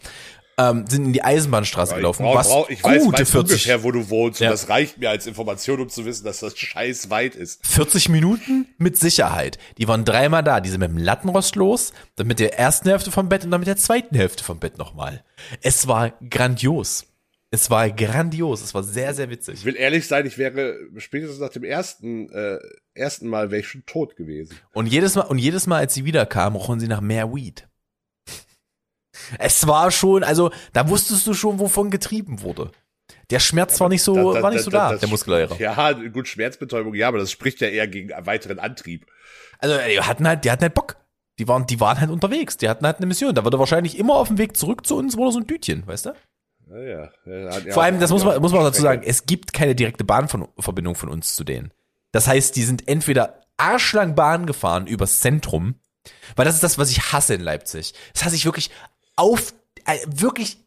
Ähm, sind in die Eisenbahnstraße Ja, gelaufen. Ich, brauch, was brauch, ich weiß, gute weiß 40, ungefähr, wo du wohnst. Ja. Und das reicht mir als Information, um zu wissen, dass das scheiß weit ist. 40 Minuten mit Sicherheit. Die waren dreimal da. Die sind mit dem Lattenrost los, dann mit der ersten Hälfte vom Bett und dann mit der zweiten Hälfte vom Bett nochmal. Es war grandios. Es war grandios. Es war sehr, sehr Ich witzig. will ehrlich sein, ich wäre spätestens nach dem ersten, äh, ersten Mal wäre ich schon tot gewesen. Und jedes Mal, und jedes Mal, als sie wiederkamen, rochen sie nach mehr Weed. Es war schon, also, da wusstest du schon, wovon getrieben wurde. Der Schmerz war nicht so, Da- da- war nicht so da- da, der Muskellehrer. Ja, gut, Schmerzbetäubung, ja, aber das spricht ja eher gegen einen weiteren Antrieb. Also, die hatten halt, die hatten halt Bock. Die waren, die waren halt unterwegs. Die hatten halt eine Mission. Da wurde wahrscheinlich immer auf dem Weg zurück zu uns, wurde so ein Tütchen, weißt du? Ja, ja. Vor allem, das muss man, muss man auch dazu sagen, es gibt keine direkte Bahnverbindung von uns zu denen. Das heißt, die sind entweder arschlang Bahn gefahren übers Zentrum, weil das ist das, was ich hasse in Leipzig. Das hasse ich wirklich auf, äh, wirklich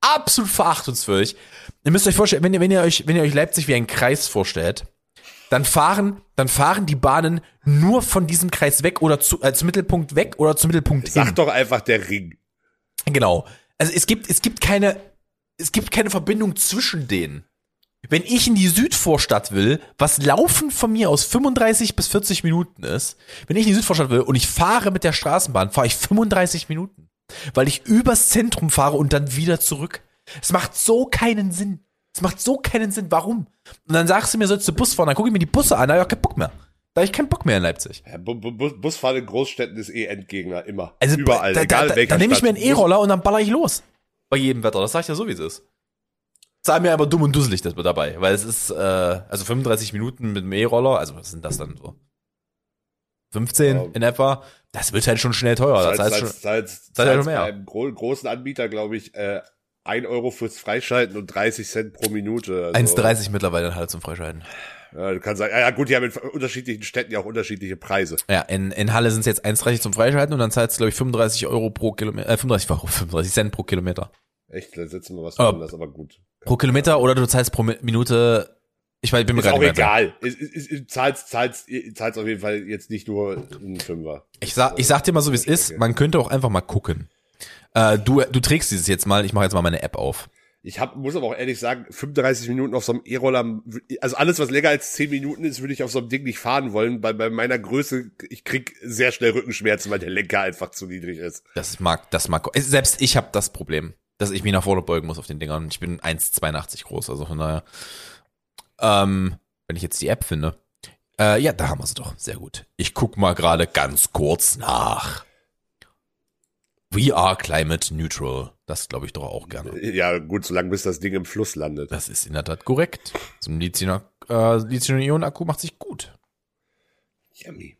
absolut verachtungswürdig. Ihr müsst euch vorstellen, wenn ihr, wenn ihr euch, wenn ihr euch Leipzig wie einen Kreis vorstellt, dann fahren, dann fahren die Bahnen nur von diesem Kreis weg oder zu, äh, zum Mittelpunkt weg oder zum Mittelpunkt hin. Sag doch einfach der Ring. Genau. Also es gibt, es gibt keine, es gibt keine Verbindung zwischen denen. Wenn ich in die Südvorstadt will, was laufen von mir aus 35 bis 40 Minuten ist, wenn ich in die Südvorstadt will und ich fahre mit der Straßenbahn, fahre ich 35 Minuten. Weil ich übers Zentrum fahre und dann wieder zurück. Es macht so keinen Sinn. Es macht so keinen Sinn. Warum? Und dann sagst du mir, sollst du Bus fahren, dann gucke ich mir die Busse an, da hab ich auch keinen Bock mehr. Da hab ich keinen Bock mehr in Leipzig. Ja, Bu Bu Bu- Busfahren in Großstädten ist eh Endgegner, immer. Also Überall, da, egal da, welcher da nehme ich mir einen. E-Roller und dann baller ich los. Bei jedem Wetter. Das sag ich ja so, wie es ist. Zahl mir aber dumm und dusselig das dabei, weil es ist, äh, also 35 Minuten mit dem E-Roller, also was sind das dann so? 15 Ja. in etwa. Das wird halt schon schnell teuer. Das heißt zahlst, Zahlt ja zahlst schon mehr. beim gro großen Anbieter, glaube ich, äh, 1 Euro fürs Freischalten und 30 Cent pro Minute. Also, 1,30 mittlerweile halt zum Freischalten. Ja, du kannst sagen, ja, ja gut, die haben in unterschiedlichen Städten ja auch unterschiedliche Preise. Ja, in, in Halle sind es jetzt 1,30 zum Freischalten und dann zahlst du, glaube ich, 35 Euro pro Kilometer, äh, 35, Euro, <laughs> 35 Cent pro Kilometer. Echt, da setzen wir was Oh. ist aber gut. Pro Kilometer oder du zahlst pro Mi- Minute, ich weiß, bin mir Ist auch egal. Es, es, es, zahlst, zahlst, zahlst auf jeden Fall jetzt nicht nur einen Fünfer. Ich sag, ich sag dir mal so, wie es ist. Man könnte auch einfach mal gucken. Äh, du, du trägst dieses jetzt mal. Ich mache jetzt mal meine App auf. Ich hab, muss aber auch ehrlich sagen, 35 Minuten auf so einem E-Roller, also alles, was länger als 10 Minuten ist, würde ich auf so einem Ding nicht fahren wollen. Bei, bei meiner Größe, ich krieg sehr schnell Rückenschmerzen, weil der Lenker einfach zu niedrig ist. Das mag, das mag. Selbst ich habe das Problem, dass ich mich nach vorne beugen muss auf den Dingern. Ich bin 1,82 groß, also von daher. Ähm, wenn ich jetzt die App finde. Äh, ja, da haben wir sie doch. Sehr gut. Ich guck mal gerade ganz kurz nach. We are climate neutral. Das glaube ich doch auch gerne. Ja, gut, solange bis das Ding im Fluss landet. Das ist in der Tat korrekt. So ein äh, Lithium-Ionen-Akku macht sich gut. Yummy.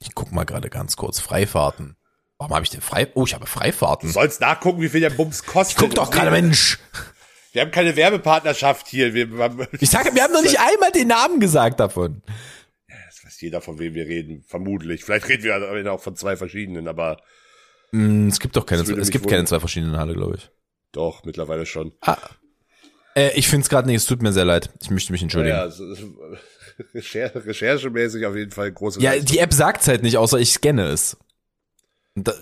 Ich guck mal gerade ganz kurz. Freifahrten. Warum habe ich denn frei? Oh, ich habe Freifahrten. Du sollst nachgucken, wie viel der Bums kostet. Guck doch gerade, Mensch. Wir haben keine Werbepartnerschaft hier. Wir, wir, Ich sage, wir haben noch nicht einmal den Namen gesagt davon. Das weiß jeder, von wem wir reden. Vermutlich. Vielleicht reden wir auch von zwei verschiedenen, aber Mm, Es gibt doch keine, es gibt keine zwei verschiedenen Halle, glaube ich. doch, mittlerweile schon. Äh, ich finde es gerade nicht, es tut mir sehr leid. Ich möchte mich entschuldigen. Ja, Ja, so, <laughs> Recher recherchemäßig auf jeden Fall große Leistung. die App sagt's halt nicht, außer ich scanne es.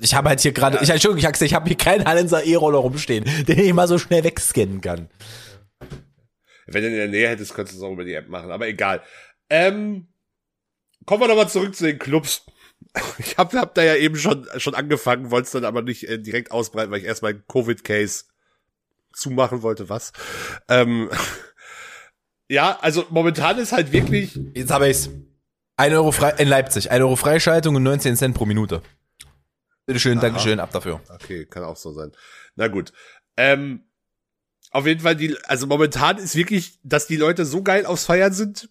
Ich habe halt hier gerade, ich Entschuldigung, ich, ich habe hier keinen Hallenser E-Roller rumstehen, <laughs> den ich mal so schnell wegscannen kann. Wenn du in der Nähe hättest, könntest du es auch über die App machen, aber egal. Ähm, kommen wir nochmal zurück zu den Clubs. <laughs> Ich hab, hab da ja eben schon, schon angefangen, wollte es dann aber nicht äh, direkt ausbreiten, weil ich erstmal einen Covid-Case zumachen wollte, was. Ähm, <laughs> ja, also momentan ist halt wirklich, Jetzt habe ich's. 1 Euro frei, in Leipzig, 1 Euro Freischaltung und 19 Cent pro Minute. Bitteschön, Dankeschön, ab dafür. okay, kann auch so sein. Na gut. Ähm, auf jeden Fall die, also momentan ist wirklich, dass die Leute so geil aufs Feiern sind,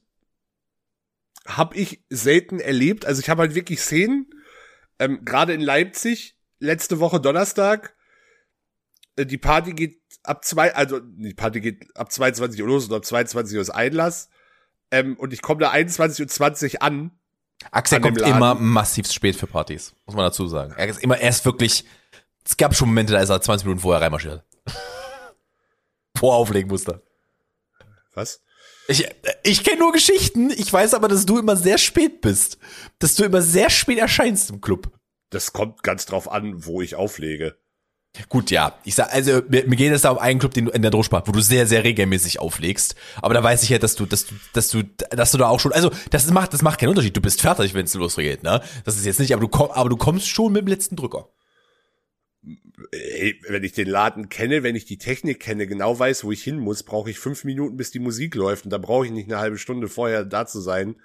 habe ich selten erlebt. Also ich habe halt wirklich Szenen, ähm, gerade in Leipzig, letzte Woche Donnerstag, äh, die Party geht ab zwei, also die Party geht ab 22 Uhr los und ab 22 Uhr ist Einlass. Ähm, und ich komme da 21.20 Uhr an. Axel kommt immer massiv spät für Partys, muss man dazu sagen. Er ist immer, er ist wirklich, es gab schon Momente, da ist er 20 Minuten vorher reinmarschiert. <laughs> Vor auflegen musste. Was? Ich, ich kenne nur Geschichten, ich weiß aber, dass du immer sehr spät bist. Dass du immer sehr spät erscheinst im Club. Das kommt ganz drauf an, wo ich auflege. Gut, ja. Ich sag, also mir, mir geht es da um einen Club, den du in der Droschbar, wo du sehr, sehr regelmäßig auflegst. Aber da weiß ich ja, dass du, dass du, dass du, dass du da auch schon, also das macht, das macht keinen Unterschied. Du bist fertig, wenn es losgeht, ne? Das ist jetzt nicht, aber du komm, aber du kommst schon mit dem letzten Drücker. Ey, wenn ich den Laden kenne, wenn ich die Technik kenne, genau weiß, wo ich hin muss, brauche ich fünf Minuten, bis die Musik läuft. Und da brauche ich nicht eine halbe Stunde vorher da zu sein.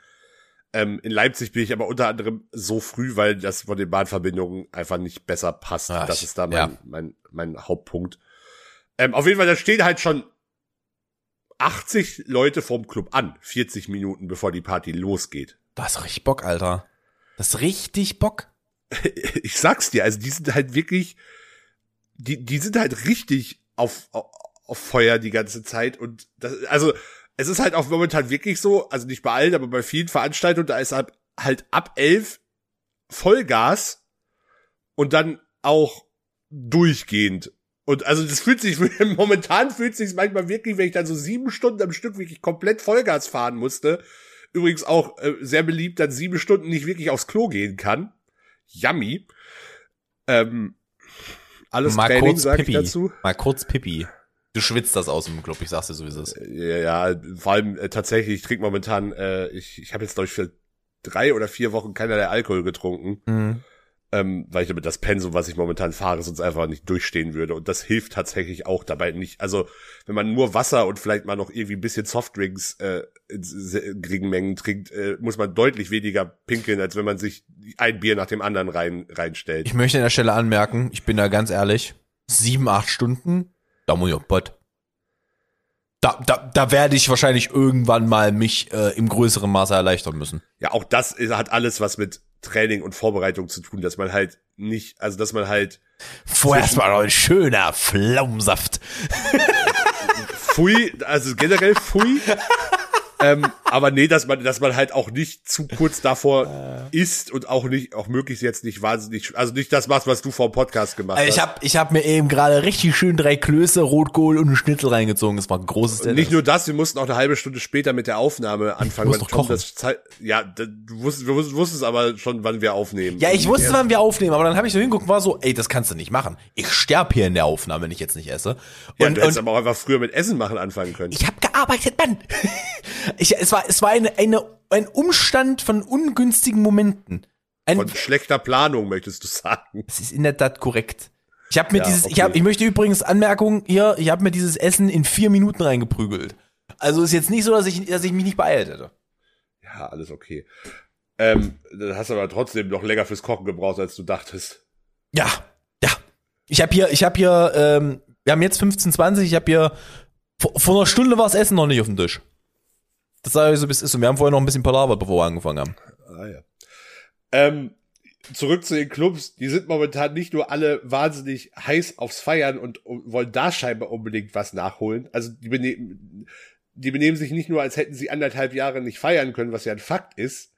Ähm, in Leipzig bin ich aber unter anderem so früh, weil das von den Bahnverbindungen einfach nicht besser passt. Ach, das ist da mein, ja. mein, mein Hauptpunkt. Ähm, auf jeden Fall, da stehen halt schon 80 Leute vorm Club an, 40 Minuten bevor die Party losgeht. Du hast richtig Bock, Alter. Das ist richtig Bock. <laughs> ich sag's dir, also die sind halt wirklich, die, die sind halt richtig auf, auf, auf Feuer die ganze Zeit und das, also es ist halt auch momentan wirklich so, also nicht bei allen, aber bei vielen Veranstaltungen, da ist halt, halt ab elf Vollgas und dann auch durchgehend. Und also das fühlt sich, <laughs> momentan fühlt sich manchmal wirklich, wenn ich dann so sieben Stunden am Stück wirklich komplett Vollgas fahren musste, übrigens auch äh, sehr beliebt, dann sieben Stunden nicht wirklich aufs Klo gehen kann. Yummy. Ähm, alles Mal Training, kurz Pipi. dazu. Mal kurz Pipi. Du schwitzt das aus im Club, ich sag's dir so, wie es ist. Ja, ja, vor allem äh, tatsächlich, ich trinke momentan, äh, ich, ich habe jetzt, glaube ich, für drei oder vier Wochen keinerlei Alkohol getrunken, Mhm. Ähm, weil ich damit das Pensum, was ich momentan fahre, sonst einfach nicht durchstehen würde. Und das hilft tatsächlich auch dabei nicht. Also, wenn man nur Wasser und vielleicht mal noch irgendwie ein bisschen Softdrinks äh, in geringen Mengen trinkt, äh, muss man deutlich weniger pinkeln, als wenn man sich ein Bier nach dem anderen rein reinstellt. Ich möchte an der Stelle anmerken, ich bin da ganz ehrlich, sieben, acht Stunden, da muss ich auf Bett. Da, da, da werde ich wahrscheinlich irgendwann mal mich äh, im größeren Maße erleichtern müssen. Ja, auch das ist, hat alles was mit Training und Vorbereitung zu tun, dass man halt nicht, also dass man halt Vorher erstmal noch ein schöner Pflaumensaft. Pfui, also generell Pfui. <laughs> ähm, aber nee, dass man, dass man halt auch nicht zu kurz davor <laughs> ist und auch nicht, auch möglichst jetzt nicht wahnsinnig, also nicht das machst, was du vor dem Podcast gemacht Äh, Ich hast. hab, ich hab mir eben gerade richtig schön drei Klöße, Rotkohl und einen Schnitzel reingezogen. Das war ein großes Und nicht nur das, wir mussten auch eine halbe Stunde später mit der Aufnahme anfangen. musst weil doch Tom das Zeit, ja, du wusstest, du wusstest, aber schon, wann wir aufnehmen. Ja, ich wusste, wann wir aufnehmen, aber dann habe ich so hinguckt, war so, ey, das kannst du nicht machen. Ich sterb hier in der Aufnahme, wenn ich jetzt nicht esse. Ja, Und, du hättest aber auch einfach früher mit Essen machen anfangen können. ich habe gearbeitet, Mann. <laughs> Ich, es war, es war eine, eine, ein Umstand von ungünstigen Momenten. Ein, Von schlechter Planung, möchtest du sagen. das ist in der Tat korrekt. Ich habe mir Ja, dieses, okay. ich habe, ich möchte übrigens Anmerkung hier, ich habe mir dieses Essen in vier Minuten reingeprügelt. Also ist jetzt nicht so, dass ich, dass ich mich nicht beeilt hätte. Ja, alles okay. Ähm, dann hast du aber trotzdem noch länger fürs Kochen gebraucht, als du dachtest. Ja, ja. Ich habe hier, ich habe hier, ähm, wir haben jetzt 15:20. Ich habe hier vor, vor einer Stunde war das Essen noch nicht auf dem Tisch. Das sage ich so, wie es ist. Und wir haben vorher noch ein bisschen palabert, bevor wir angefangen haben. Ah ja. Ähm, zurück zu den Clubs. Die sind momentan nicht nur alle wahnsinnig heiß aufs Feiern und um, wollen da scheinbar unbedingt was nachholen. Also die benehmen, die benehmen sich nicht nur, als hätten sie anderthalb Jahre nicht feiern können, was ja ein Fakt ist.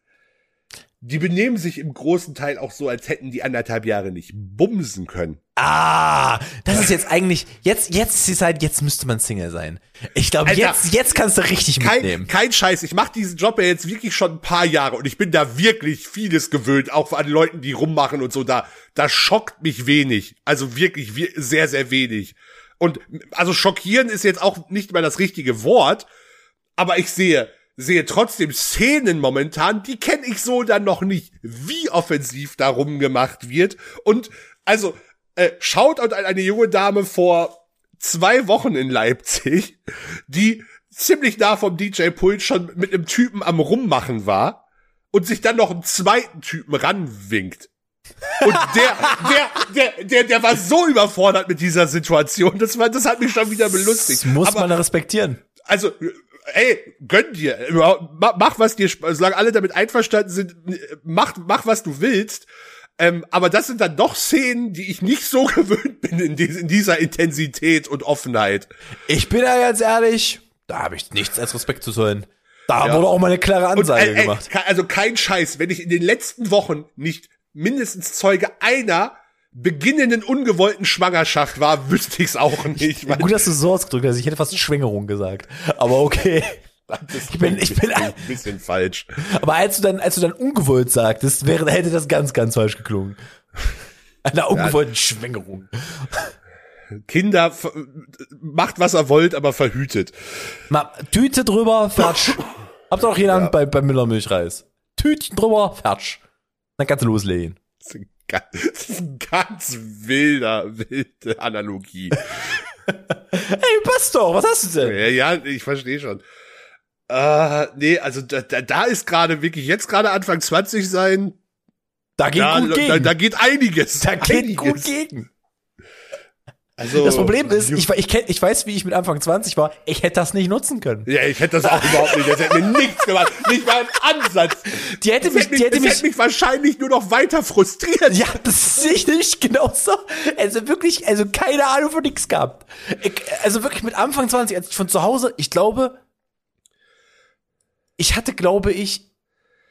Die benehmen sich im großen Teil auch so, als hätten die anderthalb Jahre nicht bumsen können. Ah, das ist jetzt eigentlich, jetzt, jetzt ist die Zeit, jetzt müsste man Single sein. Ich glaube, jetzt, jetzt kannst du richtig Kein, mitnehmen. kein Scheiß. Ich mache diesen Job ja jetzt wirklich schon ein paar Jahre und ich bin da wirklich vieles gewöhnt, auch an Leuten, die rummachen und so. Da, da schockt mich wenig. Also wirklich wir- sehr, sehr wenig. Und also schockieren ist jetzt auch nicht mal das richtige Wort, aber ich sehe, sehe trotzdem Szenen momentan, die kenne ich so dann noch nicht, wie offensiv da rumgemacht wird. Und also, äh, schaut an eine junge Dame vor zwei Wochen in Leipzig, die ziemlich nah vom DJ-Pult schon mit einem Typen am Rummachen war und sich dann noch einen zweiten Typen ranwinkt. Und der, <laughs> der, der, der, der war so überfordert mit dieser Situation. Das war, das hat mich schon wieder belustigt. Das muss Aber, man respektieren. also, ey, gönn dir. Mach, was dir, solange alle damit einverstanden sind, mach, mach was du willst. Ähm, aber das sind dann doch Szenen, die ich nicht so <laughs> gewöhnt bin in, dies, in dieser Intensität und Offenheit. Ich bin da ganz ehrlich, da habe ich nichts als Respekt zu sollen. Da Ja. wurde auch mal eine klare Und, Ansage ey, ey, gemacht. ke- also kein Scheiß, wenn ich in den letzten Wochen nicht mindestens Zeuge einer beginnenden ungewollten Schwangerschaft war, wüsste ich's auch nicht. Gut, dass du so ausgedrückt hast. Ich hätte fast Schwängerung gesagt. Aber okay. Ich bin, ich bin, ein bisschen falsch. aber als du dann, als du dann ungewollt sagtest, wäre, hätte das ganz, ganz falsch geklungen. Einer ungewollten Schwängerung. Kinder, macht was er wollt, aber verhütet. Mal Tüte drüber, fertig. <laughs> Habt ihr auch jemand bei, bei Müller Milchreis? Tütchen drüber, fertig. Dann kannst du loslegen. Das ist ein ganz, wilder, wilde Analogie. <laughs> Ey, passt doch, was hast du denn? ja, ja, ich verstehe schon. Äh, nee, also da, da, da ist gerade wirklich jetzt gerade Anfang 20 sein. Da geht Da, gut gegen. da, da geht einiges. Da geht einiges. gut gegen. Also, Das Problem ist, ich, ich, kenn, ich weiß, wie ich mit Anfang 20 war, ich hätte das nicht nutzen können. Ja, ich hätte das auch überhaupt nicht. Das hätte mir nichts gemacht. Nicht mal einen Ansatz. Die hätte Das mich, hätte mich, die hätte das mich, hätte mich wahrscheinlich nur noch weiter frustriert. ja, das sehe ich nicht genauso. Also wirklich, also keine Ahnung von nichts gehabt. Ich, also wirklich mit Anfang 20, als ich von zu Hause, ich glaube, ich hatte, glaube ich,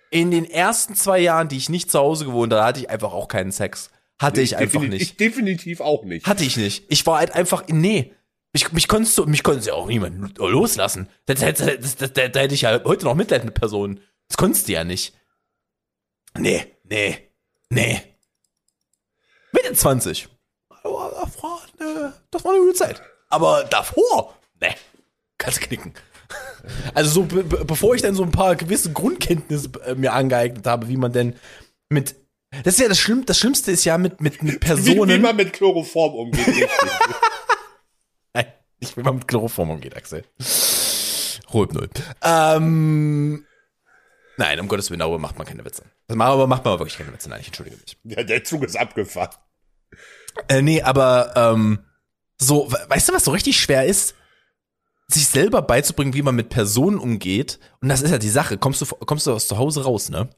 in den ersten zwei Jahren, die ich nicht zu Hause gewohnt habe, hatte ich einfach auch keinen Sex. Hatte ich einfach defini- nicht. Ich definitiv auch nicht. Hatte ich nicht. Ich war halt einfach, nee. Mich, mich konntest du, mich konntest du ja auch niemand loslassen. Da, hätte ich ja heute noch Mitleid mit Personen. Das konntest du ja nicht. Nee, nee, nee. Mitte 20. Aber das war eine, gute Zeit. Aber davor, nee, kannst knicken. <laughs> Also so, be be bevor ich dann so ein paar gewisse Grundkenntnisse äh, mir angeeignet habe, wie man denn mit, das ist ja das Schlimm, das Schlimmste ist ja mit, mit, mit <laughs> Wie, Personen. wie man mit Chloroform umgeht. <laughs> Nein, nicht, wenn man mit Chloroform umgeht, Axel. Ruhig null. Ähm, nein, um Gottes Willen, darüber macht man keine Witze. Macht, aber macht man aber wirklich keine Witze. Nein, ich entschuldige mich. ja, der Zug ist abgefahren. Äh, nee, aber ähm, so, we- weißt du, was so richtig schwer ist? Sich selber beizubringen, wie man mit Personen umgeht. Und das ist ja die Sache. Kommst du, kommst du aus zu Hause raus, ne?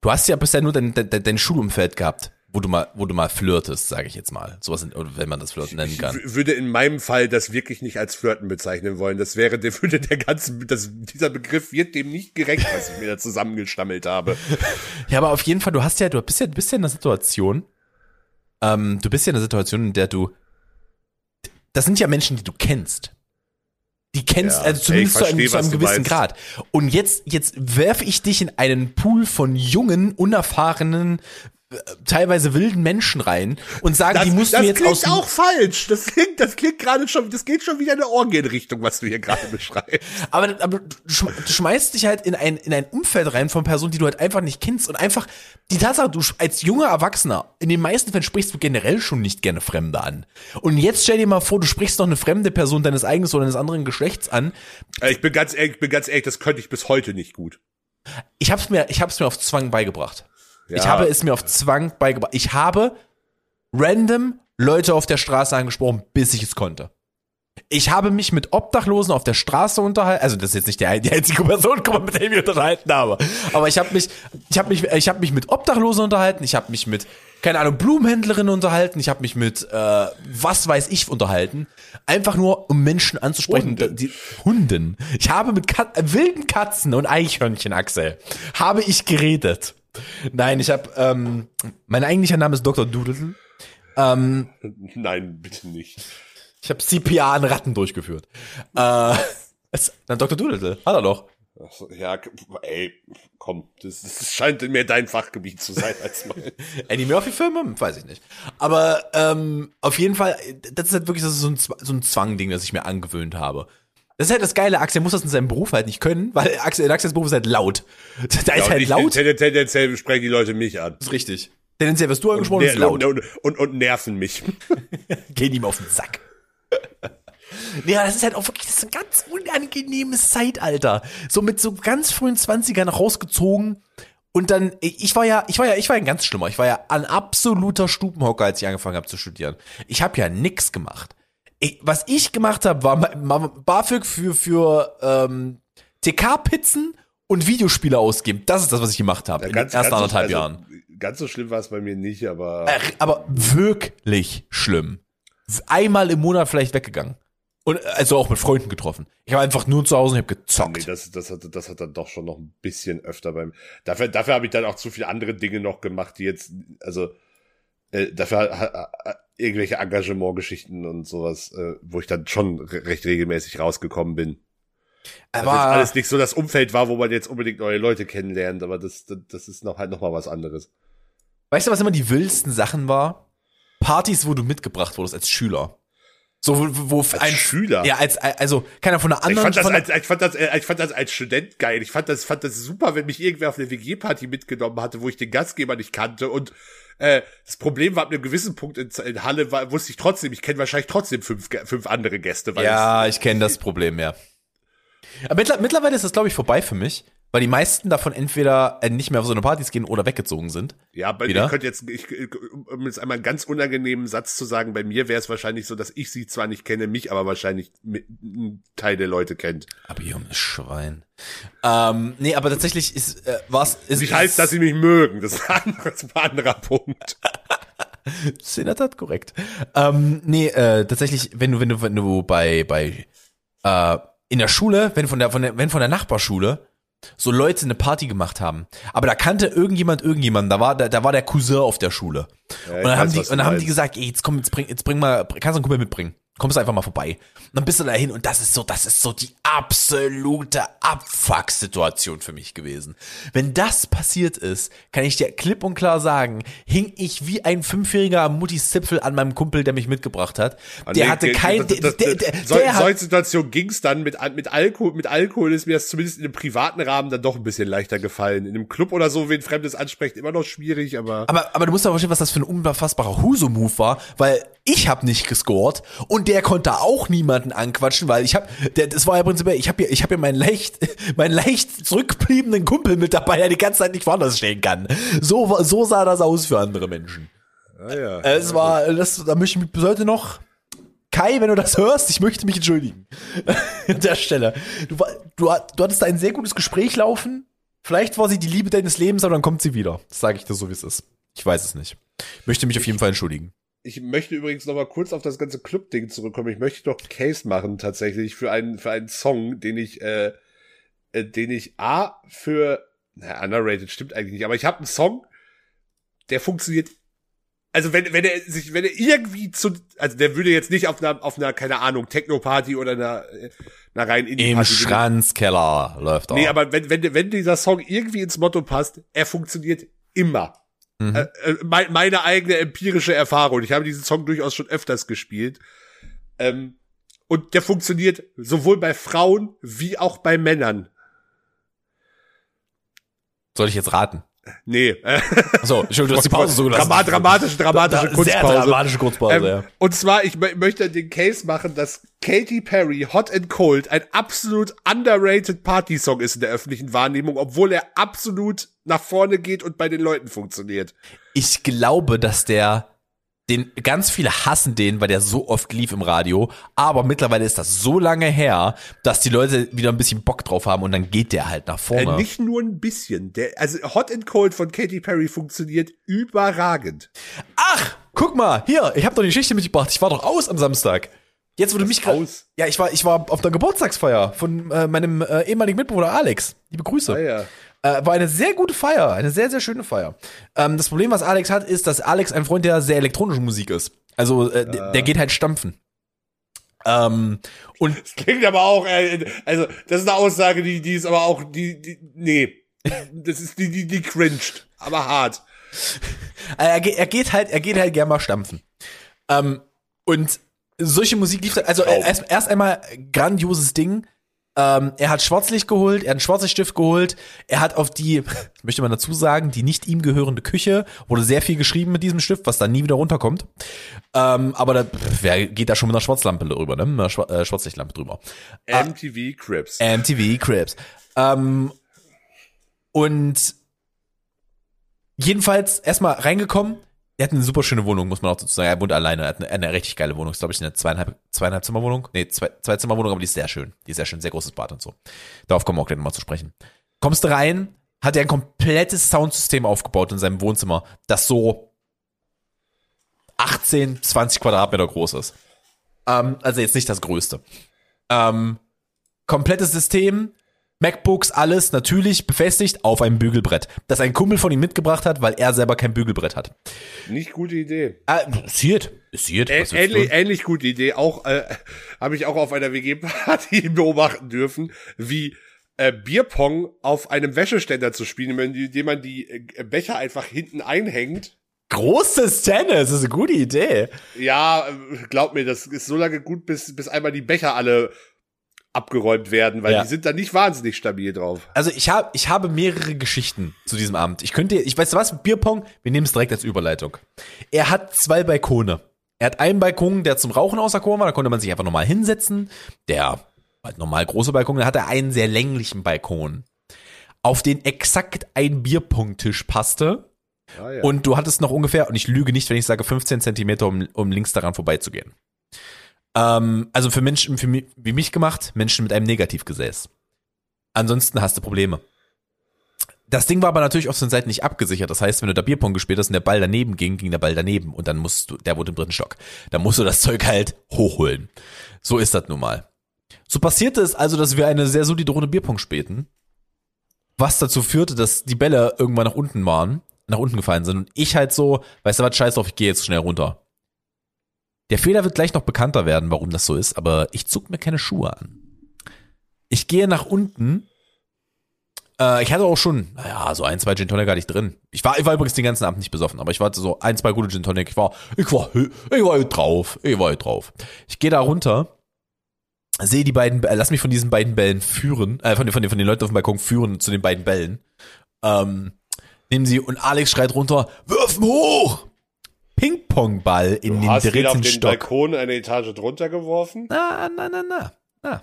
Du hast ja bisher nur dein, dein, dein Schulumfeld gehabt, wo du mal, wo du mal flirtest, sage ich jetzt mal. Sowas, wenn man das Flirten nennen Ich kann. w- würde in meinem Fall das wirklich nicht als Flirten bezeichnen wollen. Das wäre, der würde der ganze, das, dieser Begriff wird dem nicht gerecht, was ich mir da zusammengestammelt habe. Ja, aber auf jeden Fall, du hast ja, du bist ja, du bist ja in einer Situation, ähm, du bist ja in einer Situation, in der du, das sind ja Menschen, die du kennst. Die kennst, Ja, also zumindest ey, zu einem, versteh, zu einem was du gewissen. Grad. Und jetzt, jetzt werfe ich dich in einen Pool von jungen, unerfahrenen, teilweise wilden Menschen rein und sage, die musst das du jetzt klingt aus dem- auch falsch. Das klingt, das klingt gerade schon, das geht schon wieder in eine Orgienrichtung, was du hier gerade <laughs> beschreibst. Aber, aber du, schm- du schmeißt dich halt in ein, in ein Umfeld rein von Personen, die du halt einfach nicht kennst. Und einfach die Tatsache, du als junger Erwachsener, in den meisten Fällen sprichst du generell schon nicht gerne Fremde an. Und jetzt stell dir mal vor, du sprichst noch eine fremde Person deines eigenen oder deines anderen Geschlechts an. Äh, Ich bin ganz ehrlich, ich bin ganz ehrlich, das könnte ich bis heute nicht gut. Ich hab's mir, ich hab's mir auf Zwang beigebracht. Ich Ja. habe es mir auf Zwang beigebracht. Ich habe random Leute auf der Straße angesprochen, bis ich es konnte. Ich habe mich mit Obdachlosen auf der Straße unterhalten. Also das ist jetzt nicht die, die einzige Person, mit der ich mich unterhalten habe. Aber ich habe mich, ich habe mich, ich habe mich mit Obdachlosen unterhalten. Ich habe mich mit keine Ahnung Blumenhändlerinnen unterhalten. Ich habe mich mit äh, was weiß ich unterhalten. Einfach nur um Menschen anzusprechen. Hunden. Die, Hunden. Ich habe mit Kat äh, wilden Katzen und Eichhörnchen, Axel, habe ich geredet. Nein, ich habe ähm, mein eigentlicher Name ist Dr. Doodle. Ähm, Nein, bitte nicht. ich habe CPA an Ratten durchgeführt. Äh, <laughs> es, na, Dr. Doodle, hat er doch. So, ja, ey, komm, das, das scheint mehr dein Fachgebiet zu sein als mein. <laughs> Eddie Murphy-Filme? Weiß ich nicht. Aber ähm, auf jeden Fall, das ist halt wirklich das ist so ein, so ein Zwang-Ding, das ich mir angewöhnt habe. Das ist halt das Geile, Axel muss das in seinem Beruf halt nicht können, weil Axel, in Axels Beruf ist halt laut. <laughs> Da Ja, ist und halt laut. ten- Tendenziell sprechen die Leute mich an. Das ist richtig. Tendenziell wirst du angesprochen, ist laut. Und, und, und nerven mich. <laughs> Gehen ihm auf den Sack. <laughs> Ja, das ist halt auch wirklich das ist ein ganz unangenehmes Zeitalter. So mit so ganz frühen 20ern rausgezogen Und dann, ich war ja, ich war ja, ich war ein ganz schlimmer. Ich war ja ein absoluter Stubenhocker, als ich angefangen habe zu studieren. Ich habe ja nix gemacht. Ich, was ich gemacht habe, war BAföG für, für ähm, TK-Pizzen und Videospiele ausgeben. Das ist das, was ich gemacht habe in den ersten anderthalb so, Jahren. also, Ganz so schlimm war es bei mir nicht, aber Äh, aber wirklich schlimm. Einmal im Monat vielleicht weggegangen. Und also auch mit Freunden getroffen. Ich war einfach nur zu Hause und habe gezockt. nee, das, das, hat, das hat dann doch schon noch ein bisschen öfter beim. Dafür, dafür habe ich dann auch zu viele andere Dinge noch gemacht, die jetzt, also äh, dafür irgendwelche Engagementgeschichten und sowas, äh, wo ich dann schon re recht regelmäßig rausgekommen bin. aber Also alles nicht so das Umfeld war, wo man jetzt unbedingt neue Leute kennenlernt, aber das, das, das ist noch halt noch mal was anderes. weißt du, was immer die wildesten Sachen war? Partys, wo du mitgebracht wurdest als Schüler. So, wo, wo Als ein Schüler? Ja, als also keiner von der Ich anderen. fand, das als, ich, fand das, äh, ich fand das als Student geil. Ich fand das, fand das super, wenn mich irgendwer auf eine WG-Party mitgenommen hatte, wo ich den Gastgeber nicht kannte. Und äh, das Problem war, ab einem gewissen Punkt in, in Halle war, wusste ich trotzdem, ich kenne wahrscheinlich trotzdem fünf, fünf andere Gäste. Weil ja, ich kenne das Problem, ja. Aber mittler, mittlerweile ist das, glaube ich, vorbei für mich, weil die meisten davon entweder äh, nicht mehr auf so eine Partys gehen oder weggezogen sind. ja, aber Wieder? ich könnte jetzt, ich, um jetzt einmal einen ganz unangenehmen Satz zu sagen, bei mir wäre es wahrscheinlich so, dass ich sie zwar nicht kenne, mich aber wahrscheinlich mit, ein Teil der Leute kennt. Aber junges Schwein. Ähm, nee, aber tatsächlich ist äh, was ist Nicht heißt, dass sie mich mögen. Das ist ein anderer, das ist ein anderer Punkt. <laughs> ist in der Tat korrekt. Ähm, nee, äh, tatsächlich, wenn du wenn du wenn du bei bei äh, in der Schule, wenn von der von der wenn von der Nachbarschule so Leute eine Party gemacht haben, aber da kannte irgendjemand irgendjemanden, da war da, da war der Cousin auf der Schule. Ja, und dann haben die und dann haben die gesagt, ey, jetzt komm, jetzt bring jetzt bring mal kannst du einen Kumpel mitbringen. Kommst du einfach mal vorbei. Und dann bist du da hin und das ist so, das ist so die absolute Abfuck-Situation für mich gewesen. Wenn das passiert ist, kann ich dir klipp und klar sagen, hing ich wie ein Fünfjähriger am Muttis Zipfel an meinem Kumpel, der mich mitgebracht hat. Ah, Der nee, hatte kein, das- das- der, der, sol- der hat, solchen Situationen ging's dann mit, mit Alkohol, mit Alkohol ist mir das zumindest in einem privaten Rahmen dann doch ein bisschen leichter gefallen. In einem Club oder so, wen Fremdes ansprechen, immer noch schwierig, aber. Aber, aber du musst aber verstehen, was das für ein unfassbarer Huso-Move war, weil ich habe nicht gescored und der konnte auch niemanden anquatschen, weil ich habe, das war ja prinzipiell, ich habe ja, ich habe ja meinen leicht, <laughs> meinen leicht zurückgebliebenen Kumpel mit dabei, der die ganze Zeit nicht woanders stehen kann. So, so sah das aus für andere Menschen. Ah, ja. Es war, das, da möchte ich mich bis heute noch, Kai, wenn du das hörst, ich möchte mich entschuldigen. <laughs> An der Stelle. Du, du, du hattest da ein sehr gutes Gespräch laufen. Vielleicht war sie die Liebe deines Lebens, aber dann kommt sie wieder. Das sage ich dir so, wie es ist. Ich weiß es nicht. Möchte mich auf jeden Fall entschuldigen. Ich möchte übrigens noch mal kurz auf das ganze Club-Ding zurückkommen. Ich möchte doch einen Case machen tatsächlich für einen für einen Song, den ich äh, äh, den ich a für na, underrated stimmt eigentlich nicht, aber ich habe einen Song, der funktioniert. Also wenn wenn er sich wenn er irgendwie zu also der würde jetzt nicht auf einer auf einer keine Ahnung Techno-Party oder einer äh, einer rein Indie Im Party Schranzkeller läuft er. Nee, aber wenn, wenn, wenn dieser Song irgendwie ins Motto passt, er funktioniert immer. Mhm. Äh, äh, mein, meine eigene empirische Erfahrung. Ich habe diesen Song durchaus schon öfters gespielt. Ähm, und der funktioniert sowohl bei Frauen wie auch bei Männern. Soll ich jetzt raten? Nee. Äh, Achso, Entschuldigung, du hast die Pause so gelassen. Drama, dramatische, dramatische Da- Kunstpause. Sehr dramatische Kurzpause, Ähm, ja. Und zwar, ich mö- möchte den Case machen, dass Katy Perry Hot and Cold ein absolut underrated Party-Song ist in der öffentlichen Wahrnehmung, obwohl er absolut nach vorne geht und bei den Leuten funktioniert. Ich glaube, dass der den ganz viele hassen den, weil der so oft lief im Radio, aber mittlerweile ist das so lange her, dass die Leute wieder ein bisschen Bock drauf haben und dann geht der halt nach vorne. Äh, nicht nur ein bisschen. Der, also Hot and Cold von Katy Perry funktioniert überragend. Ach, guck mal, hier, ich habe doch die Geschichte mitgebracht. Ich war doch aus am Samstag. Jetzt wurde mich gerade aus? Ja, ich war ich war auf der Geburtstagsfeier von äh, meinem äh, ehemaligen Mitbewohner Alex. Liebe Grüße. Ah, ja. Äh, war eine sehr gute Feier, eine sehr, sehr schöne Feier. Ähm, das Problem, was Alex hat, ist, dass Alex ein Freund der sehr elektronischen Musik ist. Also, äh, der, der geht halt stampfen. Ähm, und Das klingt aber auch, äh, also das ist eine Aussage, die, die ist aber auch, die, die nee. Das ist die, die, die cringed, aber hart. <laughs> er, geht- er geht halt, er geht halt gern mal stampfen. Ähm, und solche Musik lief, also erst, erst einmal grandioses Ding. Ähm, er hat Schwarzlicht geholt, er hat einen Schwarzlichtstift geholt, er hat auf die, <laughs> möchte man dazu sagen, die nicht ihm gehörende Küche, wurde sehr viel geschrieben mit diesem Stift, was dann nie wieder runterkommt. Ähm, aber da, wer geht da schon mit einer Schwarzlampe drüber, ne? Mit einer Schwa äh, Schwarzlichtlampe drüber. MTV Crips. MTV Cribs. Ähm, und jedenfalls erstmal reingekommen. Er hat eine super schöne Wohnung, muss man auch dazu sagen. Er wohnt alleine. Er hat eine, eine richtig geile Wohnung. Ist, glaube ich, eine zweieinhalb, zweieinhalb Zimmerwohnung. Nee, zwei, zwei Zimmerwohnung, aber die ist sehr schön. Die ist sehr schön. Sehr großes Bad und so. Darauf kommen wir auch gleich nochmal zu sprechen. Kommst du rein, hat er ein komplettes Soundsystem aufgebaut in seinem Wohnzimmer, das so 18, 20 Quadratmeter groß ist. Ähm, also jetzt nicht das größte. Ähm, komplettes System, MacBooks, alles natürlich befestigt auf einem Bügelbrett, das ein Kumpel von ihm mitgebracht hat, weil er selber kein Bügelbrett hat. Nicht gute Idee. Ah, siert, siert. Ä ähnlich, ähnlich gute Idee. Auch äh, habe ich auch auf einer WG-Party <laughs> beobachten dürfen, wie äh, Bierpong auf einem Wäscheständer zu spielen, indem man die äh, Becher einfach hinten einhängt. Großes Tennis, das ist eine gute Idee. Ja, äh, glaub mir, das ist so lange gut, bis, bis einmal die Becher alle abgeräumt werden, weil Ja. die sind da nicht wahnsinnig stabil drauf. Also ich habe ich habe mehrere Geschichten zu diesem Abend. Ich könnte, ich weiß was, Bierpong, wir nehmen es direkt als Überleitung. Er hat zwei Balkone. Er hat einen Balkon, der zum Rauchen auserkoren war, da konnte man sich einfach normal hinsetzen. Der halt normal große Balkon, dann hat er einen sehr länglichen Balkon, auf den exakt ein Bierpongtisch passte. Ah, ja. Und du hattest noch ungefähr, und ich lüge nicht, wenn ich sage 15 Zentimeter, um, um links daran vorbeizugehen. Ähm, also für Menschen für mi- wie mich gemacht, Menschen mit einem Negativgesäß. Ansonsten hast du Probleme. Das Ding war aber natürlich auf den Seiten nicht abgesichert. Das heißt, wenn du da Bierpong gespielt hast und der Ball daneben ging, ging der Ball daneben und dann musst du, der wurde im dritten Stock. Dann musst du das Zeug halt hochholen. So ist das nun mal. So passierte es also, dass wir eine sehr solide Runde Bierpong spielten. Was dazu führte, dass die Bälle irgendwann nach unten waren, nach unten gefallen sind. Und ich halt so, weißt du was, scheiß drauf, ich gehe jetzt schnell runter. Der Fehler wird gleich noch bekannter werden, warum das so ist, aber ich zog mir keine Schuhe an. Ich gehe nach unten. Äh, ich hatte auch schon, naja, so ein, zwei Gin Tonic hatte ich drin. Ich war, ich war übrigens den ganzen Abend nicht besoffen, aber ich war so ein, zwei gute Gin Tonic. Ich war, ich war, ich war drauf, ich war drauf. Ich gehe da runter, sehe die beiden, äh, lass mich von diesen beiden Bällen führen, äh, von, den- von, von den Leuten auf dem Balkon führen zu den beiden Bällen. Ähm, nehmen sie und Alex schreit runter, wirfen hoch! Ping-Pong-Ball in du den hast wieder auf dritten den Stock. Balkon eine Etage drunter geworfen. Na, na, na, na, na.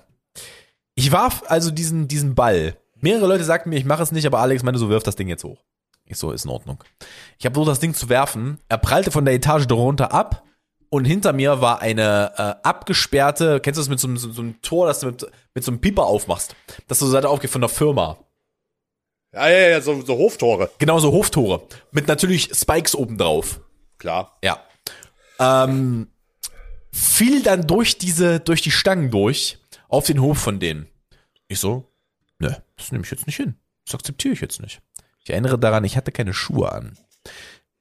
Ich warf also diesen, diesen Ball. Mehrere Leute sagten mir, ich mache es nicht, aber Alex meinte so, wirf das Ding jetzt hoch. Ich so, ist in Ordnung. Ich habe versucht, das Ding zu werfen. Er prallte von der Etage drunter ab und hinter mir war eine äh, abgesperrte, kennst du das mit so, einem- so, so einem Tor, das du mit, mit so einem Pieper aufmachst, dass du so Seite aufgeht von der Firma. Ja, ja, ja, so, so Hoftore. Genauso Hoftore. Mit natürlich Spikes oben drauf. Klar. Ja. Ähm, fiel dann durch diese, durch die Stangen durch auf den Hof von denen. Ich so, ne, das nehme ich jetzt nicht hin. Das akzeptiere ich jetzt nicht. Ich erinnere daran, ich hatte keine Schuhe an.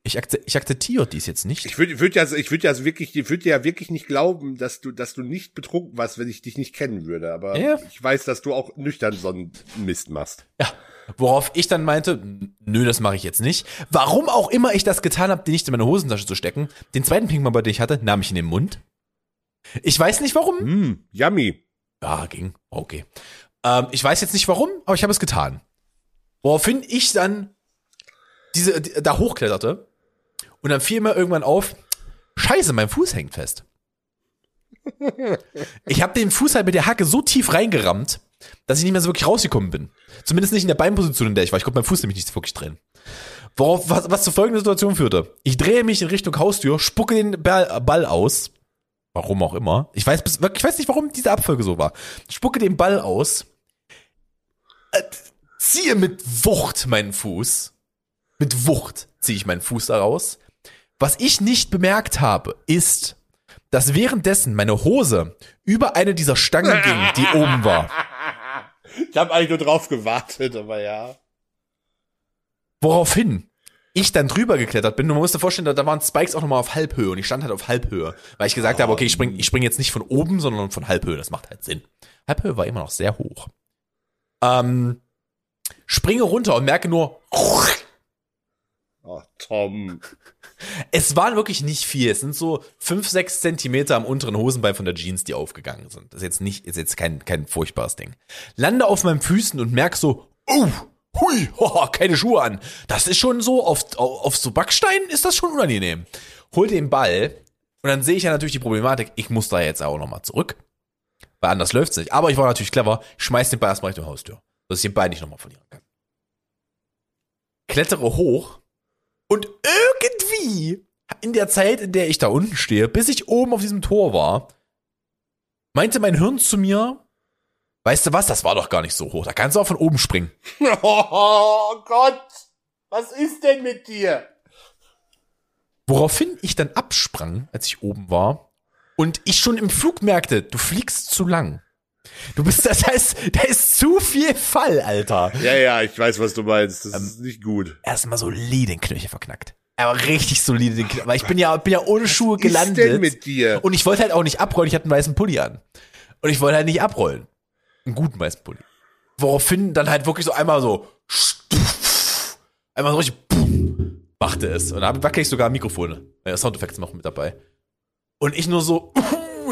Ich, akze ich akzeptiere dies jetzt nicht. Ich würde würd ja, ich würde ja wirklich, ich würde ja wirklich nicht glauben, dass du, dass du nicht betrunken warst, wenn ich dich nicht kennen würde. Aber Ja. ich weiß, dass du auch nüchtern so einen Mist machst. Ja. Worauf ich dann meinte, "N- nö, das mache ich jetzt nicht. Warum auch immer ich das getan habe, den nicht in meine Hosentasche zu stecken. Den zweiten Pingpong, den ich hatte, nahm ich in den Mund. Ich weiß nicht warum. Mm, yummy. Ja, ging. Okay. Ähm, ich weiß jetzt nicht warum, aber ich habe es getan. Woraufhin ich dann diese, die, da hochkletterte und dann fiel mir irgendwann auf, scheiße, mein Fuß hängt fest. <laughs> Ich habe den Fuß halt mit der Hacke so tief reingerammt, dass ich nicht mehr so wirklich rausgekommen bin. Zumindest nicht in der Beinposition, in der ich war. Ich konnte meinen Fuß nämlich nicht wirklich drehen. Worauf, was, was zu folgender Situation führte. Ich drehe mich in Richtung Haustür, spucke den Ball, aus. Warum auch immer. Ich weiß, bis- ich weiß nicht, warum diese Abfolge so war. Spucke den Ball aus, äh, ziehe mit Wucht meinen Fuß. Mit Wucht ziehe ich meinen Fuß daraus. Was ich nicht bemerkt habe, ist, dass währenddessen meine Hose über eine dieser Stangen ging, die oben war. <laughs> Ich habe eigentlich nur drauf gewartet, aber ja. Woraufhin ich dann drüber geklettert bin. Du musst dir vorstellen, da, waren Spikes auch nochmal auf Halbhöhe und ich stand halt auf Halbhöhe, weil ich gesagt habe, okay, ich spring, ich spring jetzt nicht von oben, sondern von Halbhöhe. Das macht halt Sinn. Halbhöhe war immer noch sehr hoch. Ähm, springe runter und merke nur, Oh, Tom. es waren wirklich nicht viel. Es sind so fünf, sechs Zentimeter am unteren Hosenbein von der Jeans, die aufgegangen sind. Das ist jetzt nicht, ist jetzt kein, kein furchtbares Ding. Lande auf meinen Füßen und merk so, oh, hui, hoha, keine Schuhe an. Das ist schon so, auf, auf, so Backsteinen ist das schon unangenehm. Hol den Ball und dann sehe ich ja natürlich die Problematik, ich muss da jetzt auch nochmal zurück. Weil anders läuft's nicht. Aber ich war natürlich clever, schmeiß den Ball erstmal Richtung Haustür, dass ich den Ball nicht nochmal verlieren kann. Klettere hoch Und irgendwie, in der Zeit, in der ich da unten stehe, bis ich oben auf diesem Tor war, meinte mein Hirn zu mir, weißt du was, das war doch gar nicht so hoch, da kannst du auch von oben springen. <laughs> Oh Gott, was ist denn mit dir? Woraufhin ich dann absprang, als ich oben war, und ich schon im Flug merkte, du fliegst zu lang. Du bist, das heißt, da ist zu viel Fall, Alter. Ja, ja, ich weiß, was du meinst. Das Ähm, ist nicht gut. Erstmal solide den Knöchel verknackt. Aber richtig solide den Knöchel. Weil ich bin ja, bin ja ohne Schuhe Was gelandet. ist denn mit dir? Und ich wollte halt auch nicht abrollen, ich hatte einen weißen Pulli an. Und ich wollte halt nicht abrollen. Einen guten weißen Pulli. Woraufhin dann halt wirklich so einmal so, einmal so richtig, machte es. Und da wackel ich sogar Mikrofone. Soundeffekte noch mit dabei. Und ich nur so,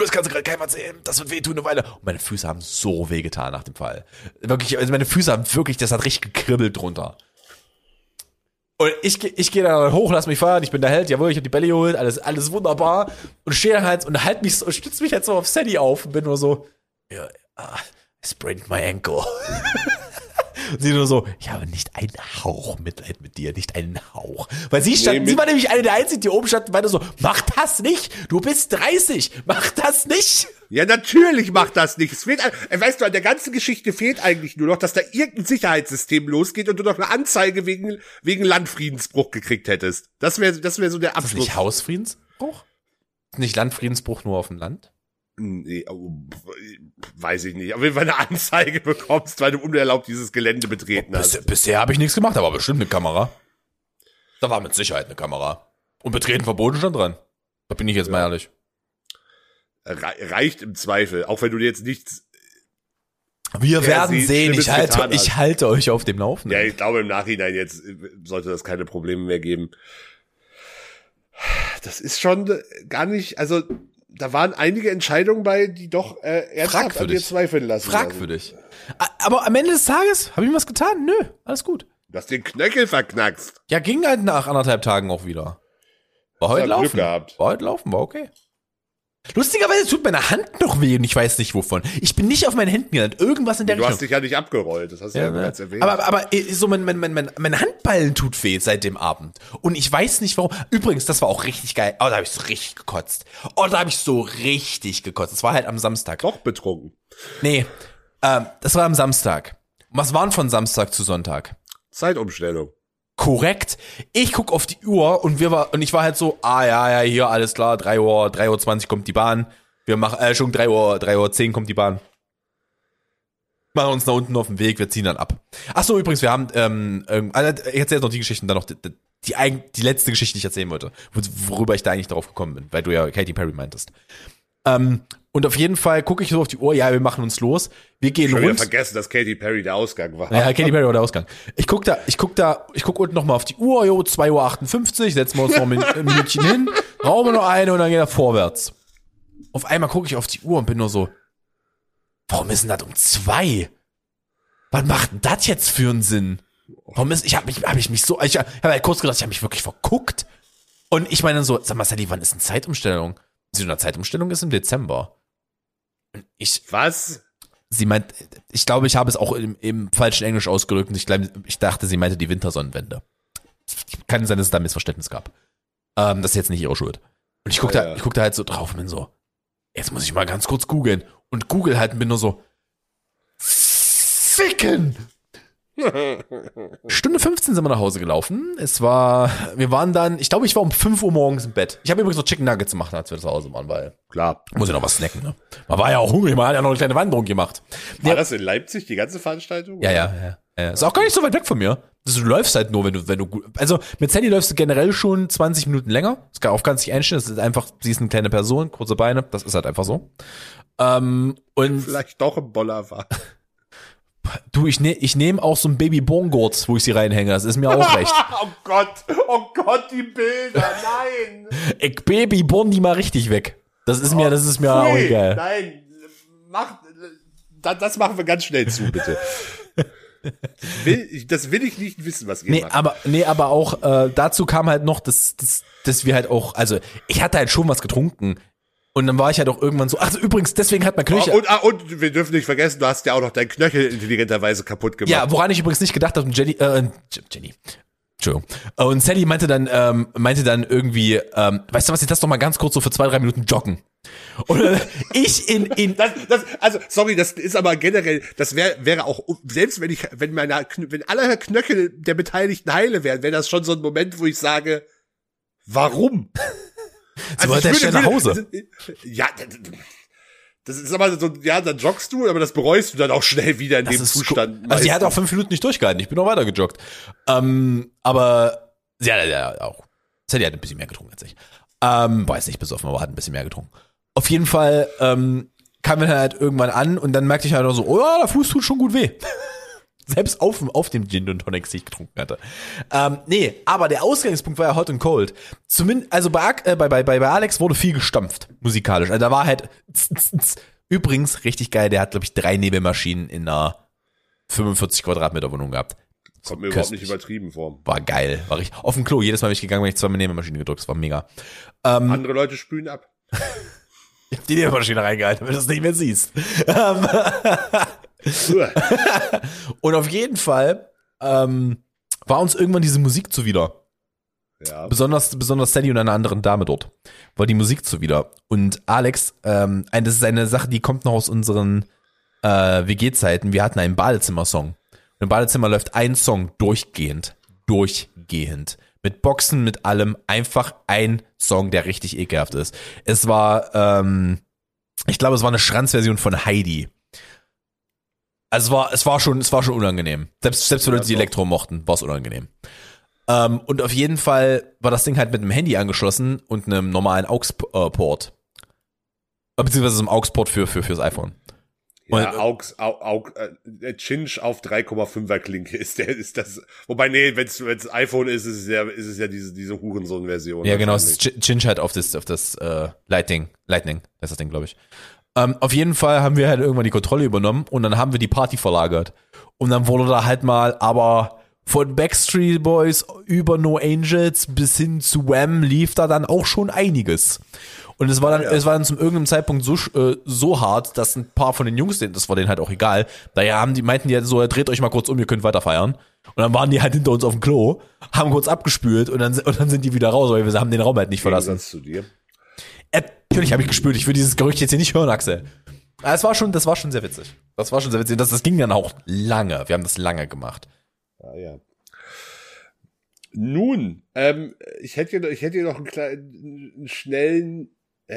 das kannst du gerade keinem erzählen, das wird wehtun eine Weile. Und meine Füße haben so wehgetan nach dem Fall. Wirklich, also meine Füße haben wirklich, das hat richtig gekribbelt drunter. Und ich, ich gehe da hoch, lass mich fahren, ich bin der Held, jawohl, ich hab die Bälle geholt, alles, alles wunderbar. Und stehe dann halt und halt mich so, stütze mich halt so auf Sadie auf und bin nur so, ja, ah, I sprained my ankle. Sie nur so, ich habe nicht einen Hauch Mitleid mit dir, nicht einen Hauch. Weil sie stand, mit- sie war nämlich eine der einzigen, die oben stand und meinte so, mach das nicht, du bist 30, mach das nicht. Ja, natürlich macht das nicht. Es fehlt, äh, weißt du, an der ganzen Geschichte fehlt eigentlich nur noch, dass da irgendein Sicherheitssystem losgeht und du noch eine Anzeige wegen, wegen Landfriedensbruch gekriegt hättest. Das wäre, das wäre so der Ist das Abschluss. nicht Hausfriedensbruch? Ist nicht Landfriedensbruch nur auf dem Land? Nee, oh, weiß ich nicht. Auf jeden Fall eine Anzeige <laughs> bekommst, weil du unerlaubt dieses Gelände betreten hast. Bisher, bisher habe ich nichts gemacht, aber bestimmt eine Kamera. Da war mit Sicherheit eine Kamera. Und betreten verboten stand dran. Da bin ich jetzt mal ehrlich. Re reicht im Zweifel, auch wenn du dir jetzt nichts. Wir Ja, werden sehen. Ich halte, ich halte euch auf dem Ja, Laufenden. ich glaube im Nachhinein jetzt äh, sollte das keine Probleme mehr geben. Das ist schon äh, gar nicht, also da waren einige Entscheidungen bei, die doch äh, ernsthaft an dir zweifeln lassen. Fragwürdig. A- Aber am Ende des Tages habe ich was getan. Nö, alles gut. Du hast den Knöchel verknackst. Ja, ging halt nach anderthalb Tagen auch wieder. War heute Ja, Glück laufen. gehabt. War heute laufen, war okay. Lustigerweise tut meine Hand noch weh und ich weiß nicht wovon. Ich bin nicht auf meinen Händen gelandet. Irgendwas in der Du Richtung. hast dich ja nicht abgerollt, das hast du ja, Ja, ne? bereits erwähnt. aber, aber äh, so mein, mein, mein, mein, mein Handballen tut weh seit dem Abend. Und ich weiß nicht warum. Übrigens, das war auch richtig geil. Oh, da habe ich so richtig gekotzt. Oh, da habe ich so richtig gekotzt. Das war halt am Samstag. doch betrunken. Nee, ähm, das war am Samstag. Und Was waren von Samstag zu Sonntag? Zeitumstellung. Korrekt. Ich guck auf die Uhr und wir war und ich war halt so, ah ja, ja, hier alles klar, 3 Uhr, 3 Uhr 20 kommt die Bahn. Wir machen äh, schon 3 Uhr, 3 Uhr 10 kommt die Bahn. Machen uns nach unten auf den Weg, wir ziehen dann ab. Ach so, übrigens, wir haben ähm, ähm, also, ich erzähle jetzt noch die Geschichten, dann noch die, die, die, die letzte Geschichte, die ich erzählen wollte, wo- worüber ich da eigentlich drauf gekommen bin, weil du ja Katy Perry meintest. Ähm, und auf jeden Fall gucke ich so auf die Uhr, ja, wir machen uns los. Wir gehen Schon wieder rund. vergessen, dass Katy Perry der Ausgang war. Ja, Katy Perry war der Ausgang. Ich guck da, ich guck da, ich guck unten nochmal auf die Uhr, jo, 2.58 Uhr, setzen wir uns noch ein ein Minütchen hin, rauchen noch eine und dann geht er vorwärts. Auf einmal gucke ich auf die Uhr und bin nur so, warum ist denn das um zwei? Was macht denn das jetzt für einen Sinn? Warum ist, ich habe mich, hab ich mich so, ich habe halt kurz gedacht, ich habe mich wirklich verguckt. Und ich meine so, sag mal, Sally, wann ist eine Zeitumstellung? Sie eine Zeitumstellung ist im Dezember. Ich, Was? sie meint, ich glaube, ich habe es auch im, im falschen Englisch ausgedrückt und ich, glaube, ich dachte, sie meinte die Wintersonnenwende. Kann sein, dass es da ein Missverständnis gab. Ähm, das ist jetzt nicht ihre Schuld. Und ich guck Ja, da, ja. ich guck da halt so drauf und bin so, jetzt muss ich mal ganz kurz googeln. Und google halt und bin nur so, ficken! <laughs> Stunde 15 sind wir nach Hause gelaufen. Es war, wir waren dann, ich glaube, ich war um 5 Uhr morgens im Bett. Ich habe übrigens noch Chicken Nuggets gemacht, als wir zu Hause waren, weil Klar. muss ja noch was snacken, ne? Man war ja auch hungrig, man hat ja noch eine kleine Wanderung gemacht. War Ja. das in Leipzig, die ganze Veranstaltung? Ja, ja, ja. ja. Ist auch gar nicht so weit weg von mir. Das, du läufst halt nur, wenn du, wenn du gut. Also mit Sally läufst du generell schon 20 Minuten länger. Das kann auch ganz sich einstellen. Das ist einfach, sie ist eine kleine Person, kurze Beine. Das ist halt einfach so. Ähm, und Vielleicht doch im Boller war. Du, ich, ne, ich nehme auch so ein Baby-Born-Gurt, wo ich sie reinhänge. Das ist mir auch recht. <laughs> oh Gott, oh Gott, die Bilder, nein. <laughs> Ich Baby-Born die mal richtig weg. Das ist mir, das ist mir auch Pfui, egal. Nein, mach, das, das machen wir ganz schnell zu, bitte. <laughs> will, das will ich nicht wissen, was ihr Nee, macht. aber, nee, aber auch äh, dazu kam halt noch, dass, dass, dass wir halt auch, also ich hatte halt schon was getrunken. Und dann war ich halt auch irgendwann so, ach übrigens, deswegen hat mein Knöchel. Oh, und, ah, und wir dürfen nicht vergessen, du hast ja auch noch deinen Knöchel intelligenterweise kaputt gemacht. Ja, woran ich übrigens nicht gedacht habe, Jenny, äh, Jenny. Entschuldigung. Äh, Und Sally meinte dann, ähm, meinte dann irgendwie, ähm, weißt du was, jetzt lass doch mal ganz kurz so für zwei, drei Minuten joggen. Oder <laughs> ich in, in, Das, das, also, sorry, das ist aber generell, das wäre wäre auch, selbst wenn ich, wenn meine, wenn alle Knöchel der Beteiligten heile wären, wäre das schon so ein Moment, wo ich sage, warum? Sie wollte ja ich schnell nach Hause. Ja, das ist aber so, ja, dann joggst du, aber das bereust du dann auch schnell wieder in Das dem Zustand. cool. Also die hat auch meistens. fünf Minuten nicht durchgehalten. Ich bin noch weiter gejoggt. Ähm, aber sie hat ja auch. Sally hat ein bisschen mehr getrunken als ich. Ähm, war jetzt nicht besoffen, aber hat ein bisschen mehr getrunken. Auf jeden Fall ähm, kam dann halt irgendwann an und dann merkte ich halt auch so, oh ja, der Fuß tut schon gut weh. Selbst auf, dem- auf dem Gin und Tonic, den ich getrunken hatte. Ähm, nee, aber der Ausgangspunkt war ja Hot and Cold. Zumindest, also bei, äh, bei, bei, bei, Alex wurde viel gestampft, musikalisch. Also da war halt, übrigens richtig geil, der hat, glaube ich, drei Nebelmaschinen in einer 45 Quadratmeter Wohnung gehabt. Kommt mir überhaupt nicht übertrieben vor. War geil. War richtig. Auf dem Klo, jedes Mal bin ich gegangen, wenn ich zweimal Nebelmaschine gedrückt, das war mega. Ähm, Andere Leute spülen ab. <laughs> ich hab die Nebelmaschine reingehalten, wenn du es nicht mehr siehst. Ähm, <laughs> und auf jeden Fall ähm, war uns irgendwann diese Musik zuwider. ja. Besonders, besonders Sally und einer anderen Dame dort. War die Musik zuwider. Und Alex, ähm, das ist eine Sache, die kommt noch aus unseren äh, WG-Zeiten. Wir hatten einen Badezimmer-Song. Im Badezimmer läuft ein Song durchgehend. Durchgehend. Mit Boxen, mit allem. Einfach ein Song, der richtig ekelhaft ist. Es war, ähm, ich glaube, es war eine Schranzversion von Heidi. Also es war, es war schon, es war schon unangenehm. Selbst, selbst für Leute, die. Elektro mochten, war es unangenehm. Ähm, und auf jeden Fall war das Ding halt mit einem Handy angeschlossen und einem normalen AUX-Port. Äh, Beziehungsweise so einem AUX-Port für, für, fürs iPhone. Ja, Augs, Au, Au, äh, der Chinch auf 3,5er Klinke ist der, ist das, wobei, nee, wenn's, wenn's iPhone ist, ist es ja, ist es ja diese, diese Hurensohn-Version. Ja, genau, es Chinch halt auf das, auf das äh, Lightning, Lightning, das ist das Ding, glaube ich. Ähm, auf jeden Fall haben wir halt irgendwann die Kontrolle übernommen und dann haben wir die Party verlagert. Und dann wurde da halt mal, aber von Backstreet Boys über No Angels bis hin zu Wham lief da dann auch schon einiges. Und es war dann, Ja. es war dann zum irgendeinem Zeitpunkt so, äh, so hart, dass ein paar von den Jungs, denen- das war denen halt auch egal, daher haben die, meinten die halt so, dreht euch mal kurz um, ihr könnt weiter feiern. Und dann waren die halt hinter uns auf dem Klo, haben kurz abgespült und dann, und dann sind die wieder raus, weil wir haben den Raum halt nicht verlassen. Zu dir. Äh, Natürlich habe ich gespürt, ich will dieses Gerücht jetzt hier nicht hören, Axel. Aber es war schon, das war schon sehr witzig. Das war schon sehr witzig. Das, das ging dann auch lange. Wir haben das lange gemacht. Ja, ja. Nun, ähm, ich hätte hier, ich hätte hier noch einen kleinen, einen schnellen,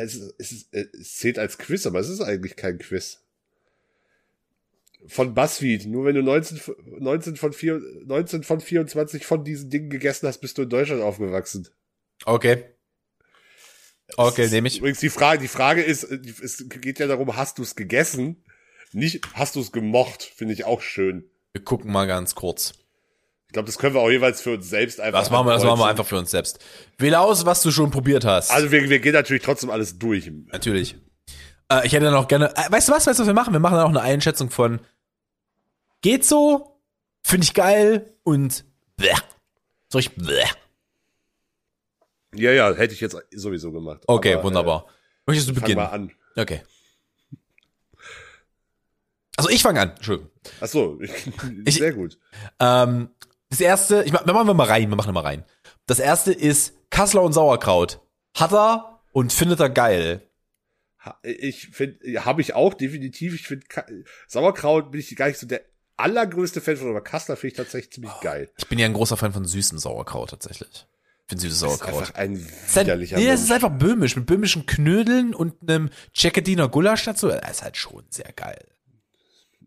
es, ist, es, ist, äh, es zählt als Quiz, aber es ist eigentlich kein Quiz. Von BuzzFeed. Nur wenn du 19, f- 19 von 4, 19 von 24 von diesen Dingen gegessen hast, bist du in Deutschland aufgewachsen. Okay. Okay, nehme ich. Übrigens, die Frage, die Frage ist, es geht ja darum, hast du es gegessen? Nicht, hast du es gemocht? Finde ich auch schön. Wir gucken mal ganz kurz. Ich glaube, das können wir auch jeweils für uns selbst einfach. Das machen wir, das machen wir einfach für uns selbst. Wähle aus, was du schon probiert hast. Also wir, wir gehen natürlich trotzdem alles durch. Natürlich. Äh, ich hätte dann auch gerne. Äh, weißt du was, weißt du, was wir machen? Wir machen dann auch eine Einschätzung von geht so, finde ich geil und bleh. Soll ich bleh. Ja, ja, hätte ich jetzt sowieso gemacht. Okay, Aber, wunderbar. Möchtest du Äh, fang beginnen? mal an. Okay. Also ich fange an. Entschuldigung. Ach so, <laughs> Ich- sehr gut. Ähm, das erste, ich mach, machen wir mal rein, wir machen mal rein. Das erste ist Kassler und Sauerkraut. Hat er und findet er geil. Ich finde, habe ich auch definitiv. Ich finde Sauerkraut bin ich gar nicht so der allergrößte Fan von, aber Kassler finde ich tatsächlich ziemlich geil. Ich bin ja ein großer Fan von süßem Sauerkraut tatsächlich. Ich finde süßes Das ist Sauerkraut. einfach ein widerlicher nee, Mensch. ist einfach böhmisch, mit böhmischen Knödeln und einem Tschekadiner Gulasch dazu. Das ist halt schon sehr geil.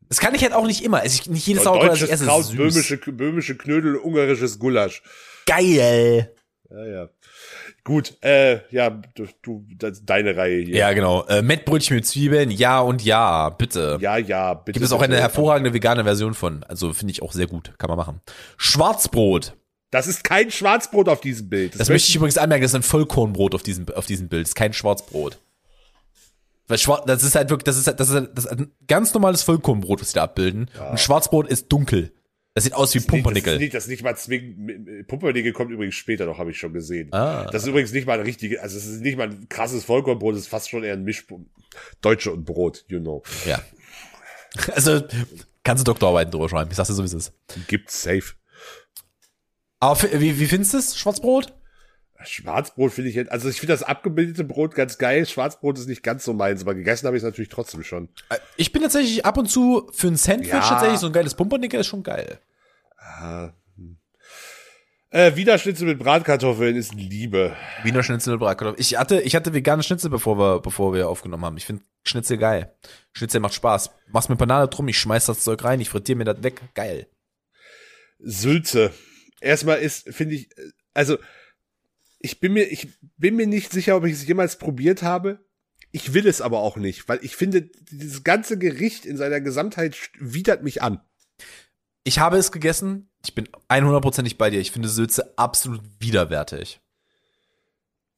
Das kann ich halt auch nicht immer. Also ich, nicht jedes Sauerkraut, das ich esse, Kraut, ist süß. böhmische, böhmische Knödel, ungarisches Gulasch. Geil. Ja, ja. Gut, äh, ja, du, du das ist deine Reihe hier. Ja, genau. Äh, Mettbrötchen mit Zwiebeln, ja und ja, bitte. ja, ja bitte. Gibt es auch bitte. eine hervorragende vegane Version von. Also finde ich auch sehr gut. Kann man machen. Schwarzbrot. Das ist kein Schwarzbrot auf diesem Bild. Das möchte ich übrigens anmerken, das ist ein Vollkornbrot auf diesem, auf diesem Bild. Das ist kein Schwarzbrot. Weil Schwar das ist halt wirklich, das ist halt, das ist, halt, das ist ein ganz normales Vollkornbrot, was sie da abbilden. Und Schwarzbrot ist dunkel. Das sieht aus wie Das ist Pumpernickel. nicht, das ist nicht mal zwingend. Pumpernickel kommt übrigens später noch, habe ich schon gesehen. Ah. Das ist übrigens nicht mal ein richtiges, also es ist nicht mal ein krasses Vollkornbrot, es ist fast schon eher ein Mischbrot. Deutsche und Brot, you know. Ja. <laughs> Also, kannst du Doktorarbeiten drüber schreiben. Ich sag's dir so, wie es ist. Gibt's safe. Aber wie, wie findest du es, Schwarzbrot? Schwarzbrot finde ich jetzt, also ich finde das abgebildete Brot ganz geil. Schwarzbrot ist nicht ganz so meins, aber gegessen habe ich es natürlich trotzdem schon. Äh, Ich bin tatsächlich ab und zu für ein Sandwich Ja. tatsächlich so ein geiles Pumpernickel ist schon geil. Ah, hm. Äh, Widerschnitzel mit Bratkartoffeln ist Liebe. Wiener Schnitzel mit Bratkartoffeln. Ich hatte, ich hatte vegane Schnitzel, bevor wir, bevor wir aufgenommen haben. Ich finde Schnitzel geil. Schnitzel macht Spaß. Mach's mit Banane drum, ich schmeiß das Zeug rein, ich frittiere mir das weg. Geil. Sülze. Erstmal ist, finde ich, also ich bin mir, ich bin mir nicht sicher, ob ich es jemals probiert habe. Ich will es aber auch nicht, weil ich finde, dieses ganze Gericht in seiner Gesamtheit widert mich an. Ich habe es gegessen. Ich bin 100%ig bei dir. Ich finde Sülze absolut widerwärtig.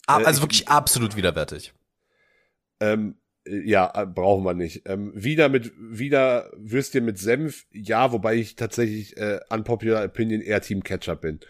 Ab, Äh, also ich- wirklich absolut widerwärtig. Ähm, äh, ja, äh, brauchen wir nicht. Ähm, wieder mit, wieder Würstchen mit Senf, ja, wobei ich tatsächlich äh, unpopular opinion eher Team Ketchup bin.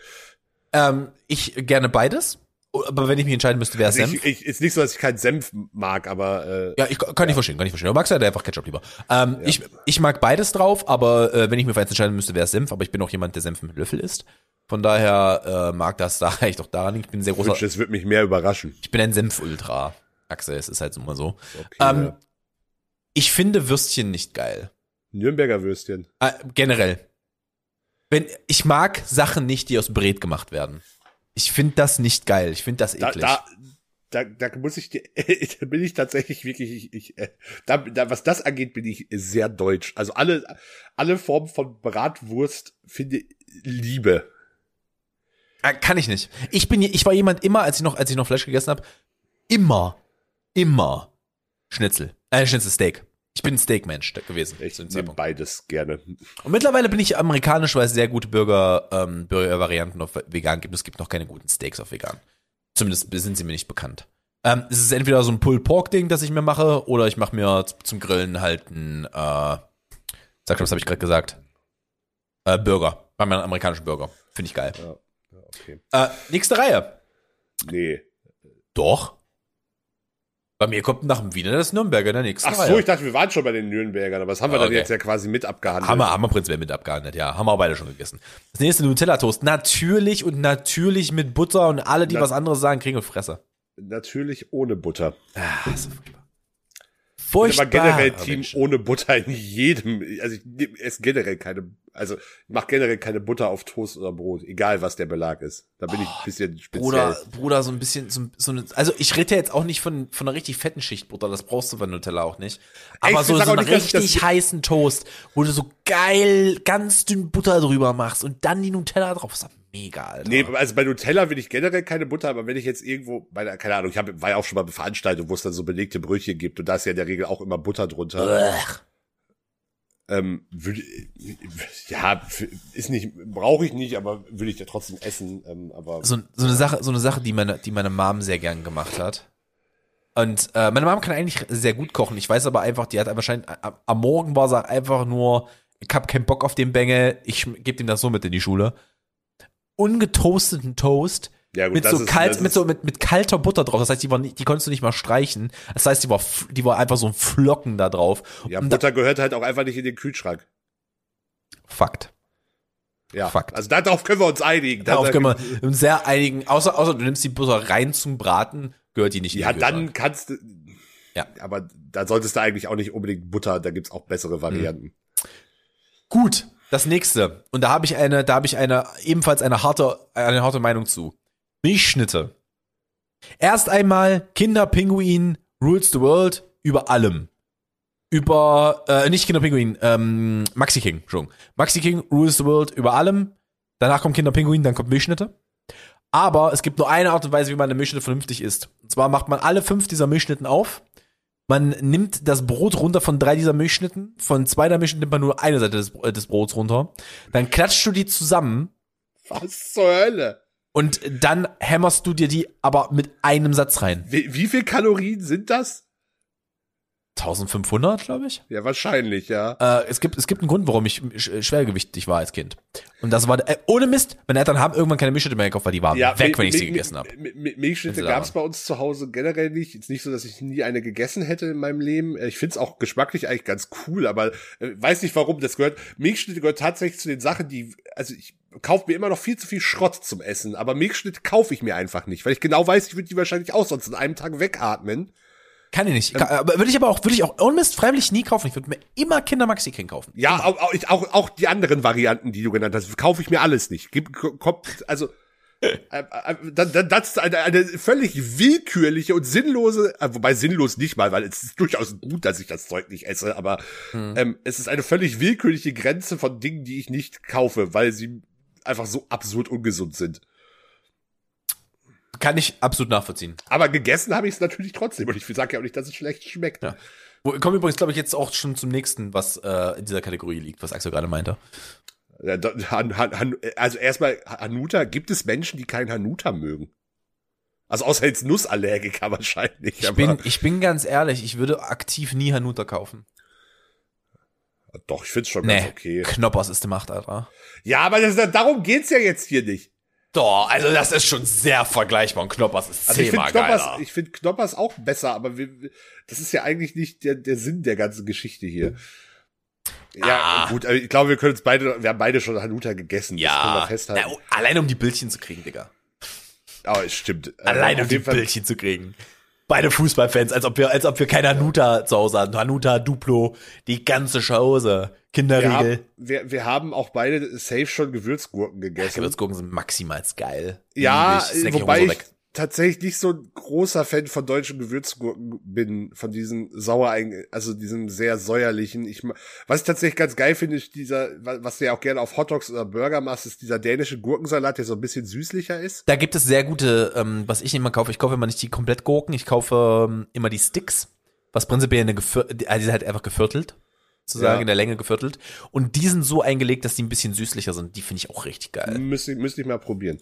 Ähm, ich gerne beides. Aber wenn ich mich entscheiden müsste, wäre es Also Senf. ich, ich, ist nicht so, dass ich keinen Senf mag, aber äh, Ja, ich kann ich verstehen, kann ich verstehen. Du magst halt einfach Ketchup lieber. Ähm, ich, ich mag beides drauf, aber äh, wenn ich mir für eins entscheiden müsste, wäre es Senf. Aber ich bin auch jemand, der Senf mit Löffel isst. Von daher äh, mag das da <laughs> eigentlich doch daran. Ich bin sehr großer, es wird mich mehr überraschen. ich bin ein Senf-Ultra. Axel, es ist halt immer so. Okay, Ähm, ja. Ich finde Würstchen nicht geil. Nürnberger Würstchen. Äh, generell. Wenn, ich mag Sachen nicht, die aus Bret gemacht werden. Ich finde das nicht geil. Ich finde das Da, eklig. da, da, da muss <laughs> ich da bin ich tatsächlich wirklich, ich, ich, äh, da, da, was das angeht, bin ich sehr deutsch. Also alle, alle Formen von Bratwurst finde ich Liebe. Äh, Kann ich nicht. Ich bin, ich war jemand immer, als ich noch, als ich noch Fleisch gegessen habe, immer, immer Schnitzel, äh, Schnitzelsteak. Ich bin ein Steakmensch gewesen. Ich nehme beides gerne. Und mittlerweile bin ich amerikanisch, weil es sehr gute Burger, ähm, Burger-Varianten auf vegan gibt. Es gibt noch keine guten Steaks auf vegan. Zumindest sind sie mir nicht bekannt. Ähm, es ist entweder so ein Pulled Pork Ding, das ich mir mache, oder ich mache mir zum Grillen halt ein, äh, sag schon, was habe ich gerade gesagt? Äh, Burger. Bei meinem amerikanischen Burger. Finde ich geil. Ja, ja, okay. Äh, nächste Reihe. Nee. Doch. Bei mir kommt nach dem Wiener das Nürnberger in der nächsten Ach so, Reihe. ich dachte, wir waren schon bei den Nürnbergern, aber das haben wir Ah, dann okay. jetzt ja quasi mit abgehandelt. Haben wir, haben wir prinzipiell mit abgehandelt, ja. Haben wir auch beide schon gegessen. Das nächste Nutella-Toast. Natürlich und natürlich mit Butter und alle, die Na- was anderes sagen, kriegen eine Fresse. Natürlich ohne Butter. Ah, das ist furchtbar. Ich bin aber generell Team Mensch. ohne Butter in jedem. Also ich esse generell keine, also ich mache generell keine Butter auf Toast oder Brot, egal was der Belag ist. Da bin ich ein bisschen speziell. Bruder, Bruder, so ein bisschen, so, so eine, also ich rede ja jetzt auch nicht von, von einer richtig fetten Schicht Butter, das brauchst du bei Nutella auch nicht. Aber ich so, so einen nicht, richtig das- heißen Toast, wo du so geil ganz dünn Butter drüber machst und dann die Nutella drauf. Das mega, Alter. Nee, also bei Nutella will ich generell keine Butter, aber wenn ich jetzt irgendwo, bei der, keine Ahnung, ich hab, war ja auch schon mal bei Veranstaltungen, wo es dann so belegte Brötchen gibt und da ist ja in der Regel auch immer Butter drunter. Ugh. Ähm, würde, ja, ist nicht, brauche ich nicht, aber würde ich ja trotzdem essen. Ähm, aber so, so eine Sache, so eine Sache, die meine, die meine Mom sehr gern gemacht hat. Und äh, meine Mom kann eigentlich sehr gut kochen. Ich weiß aber einfach, die hat wahrscheinlich am, am Morgen war sie einfach nur, ich hab keinen Bock auf den Bengel, ich gebe ihm das so mit in die Schule. Ungetoasteten Toast ja, gut, mit so ist, kalt, mit so mit, mit kalter Butter drauf. Das heißt, die war nicht, die konntest du nicht mal streichen. Das heißt, die war, die war einfach so ein Flocken da drauf. Ja, Und da, Butter gehört halt auch einfach nicht in den Kühlschrank. Fakt. Ja, Fakt. also darauf können wir uns einigen. Darauf können wir uns sehr einigen. Außer, außer du nimmst die Butter rein zum Braten, gehört die nicht in Ja, den Kühlschrank. dann kannst du. Ja. Aber da solltest du eigentlich auch nicht unbedingt Butter, da gibt's auch bessere Varianten. Gut, das nächste. Und da habe ich eine, da habe ich eine, ebenfalls eine harte, eine harte Meinung zu. Milchschnitte. Erst einmal Kinderpinguin rules the world über allem. Über, äh, nicht Kinderpinguin, ähm, Maxi King, Entschuldigung. Maxi King rules the world über allem. Danach kommt Kinderpinguin, dann kommt Milchschnitte. Aber es gibt nur eine Art und Weise, wie man eine Milchschnitte vernünftig isst. Und zwar macht man alle fünf dieser Milchschnitten auf. Man nimmt das Brot runter von drei dieser Milchschnitten. Von zwei der Milchschnitten nimmt man nur eine Seite des, äh, des Brots runter. Dann klatschst du die zusammen Was zur Hölle? und dann hämmerst du dir die aber mit einem Satz rein. Wie, wie viel Kalorien sind das? 1500, glaube ich. Ja, wahrscheinlich, ja. Äh, es, gibt, es gibt einen Grund, warum ich sch schwergewichtig war als Kind. Und das war, äh, ohne Mist, meine Eltern haben irgendwann keine Milchschnitte mehr gekauft, weil die waren ja, weg, wenn ich sie gegessen habe. Mi- Mi- Milchschnitte da gab's bei uns zu Hause generell nicht. Ist nicht so, dass ich nie eine gegessen hätte in meinem Leben. Ich find's auch geschmacklich eigentlich ganz cool, aber äh, weiß nicht warum. Das gehört, Milchschnitte gehört tatsächlich zu den Sachen, die, also ich kaufe mir immer noch viel zu viel Schrott zum Essen. Aber Milchschnitt kaufe ich mir einfach nicht, weil ich genau weiß, ich würde die wahrscheinlich auch sonst in einem Tag wegatmen. Kann ich nicht. Kann, aber würde ich aber auch, würde ich auch unmist freiwillig nie kaufen. Ich würde mir immer Kinder Maxi King kaufen. Ja, auch, auch, auch, auch die anderen Varianten, die du genannt hast, kaufe ich mir alles nicht. Gib, kommt, also, <laughs> äh, äh, das ist eine, eine völlig willkürliche und sinnlose, äh, wobei sinnlos nicht mal, weil es ist durchaus gut, dass ich das Zeug nicht esse, aber ähm, es ist eine völlig willkürliche Grenze von Dingen, die ich nicht kaufe, weil sie einfach so absurd ungesund sind. Kann ich absolut nachvollziehen. Aber gegessen habe ich es natürlich trotzdem und ich sage ja auch nicht, dass es schlecht schmeckt. Ja. Wo, kommen übrigens, glaube ich, jetzt auch schon zum nächsten, was äh, in dieser Kategorie liegt, was Axel gerade meinte. Ja, da- Han, Han, also erstmal, Hanuta, gibt es Menschen, die kein Hanuta mögen? Also außer jetzt Nussallergiker <laughs> wahrscheinlich. Ich bin, ich bin ganz ehrlich, ich würde aktiv nie Hanuta kaufen. doch, ich find's schon Nee, ganz okay. Knoppers ist die Macht, Alter. Ja, aber das, darum geht's ja jetzt hier nicht. Doch, also das ist schon sehr vergleichbar und Knoppers ist Also ich finde zehnmal Knoppers, geiler. ich find Knoppers auch besser, aber wir, das ist ja eigentlich nicht der, der Sinn der ganzen Geschichte hier. Ja, Ah. gut, ich glaube, wir können uns beide, wir haben beide schon Hanuta gegessen. Ja, na, oh, allein um die Bildchen zu kriegen, Digga. aber es stimmt. Äh, Allein auf um die Bildchen zu kriegen. Beide Fußballfans, als ob wir, als ob wir keine Hanuta zu Hause hatten. Hanuta, Duplo, die ganze Schause. Wir Kinderriegel. haben, wir, wir haben auch beide safe schon Gewürzgurken gegessen. Gewürzgurken sind maximal geil. Ja, ich. Ich wobei ich tatsächlich nicht so ein großer Fan von deutschen Gewürzgurken bin, von diesen sauer, also diesem sehr säuerlichen. Ich, was ich tatsächlich ganz geil finde, ist dieser, wa- was du ja auch gerne auf Hotdogs oder Burger machst, ist dieser dänische Gurkensalat, der so ein bisschen süßlicher ist. Da gibt es sehr gute, ähm, was ich immer kaufe. Ich kaufe immer nicht die komplett Gurken, ich kaufe ähm, immer die Sticks, was prinzipiell eine Gevir also die sind halt einfach geviertelt, sozusagen Ja. in der Länge geviertelt. Und die sind so eingelegt, dass die ein bisschen süßlicher sind. Die finde ich auch richtig geil. Müsste, müsste ich mal probieren.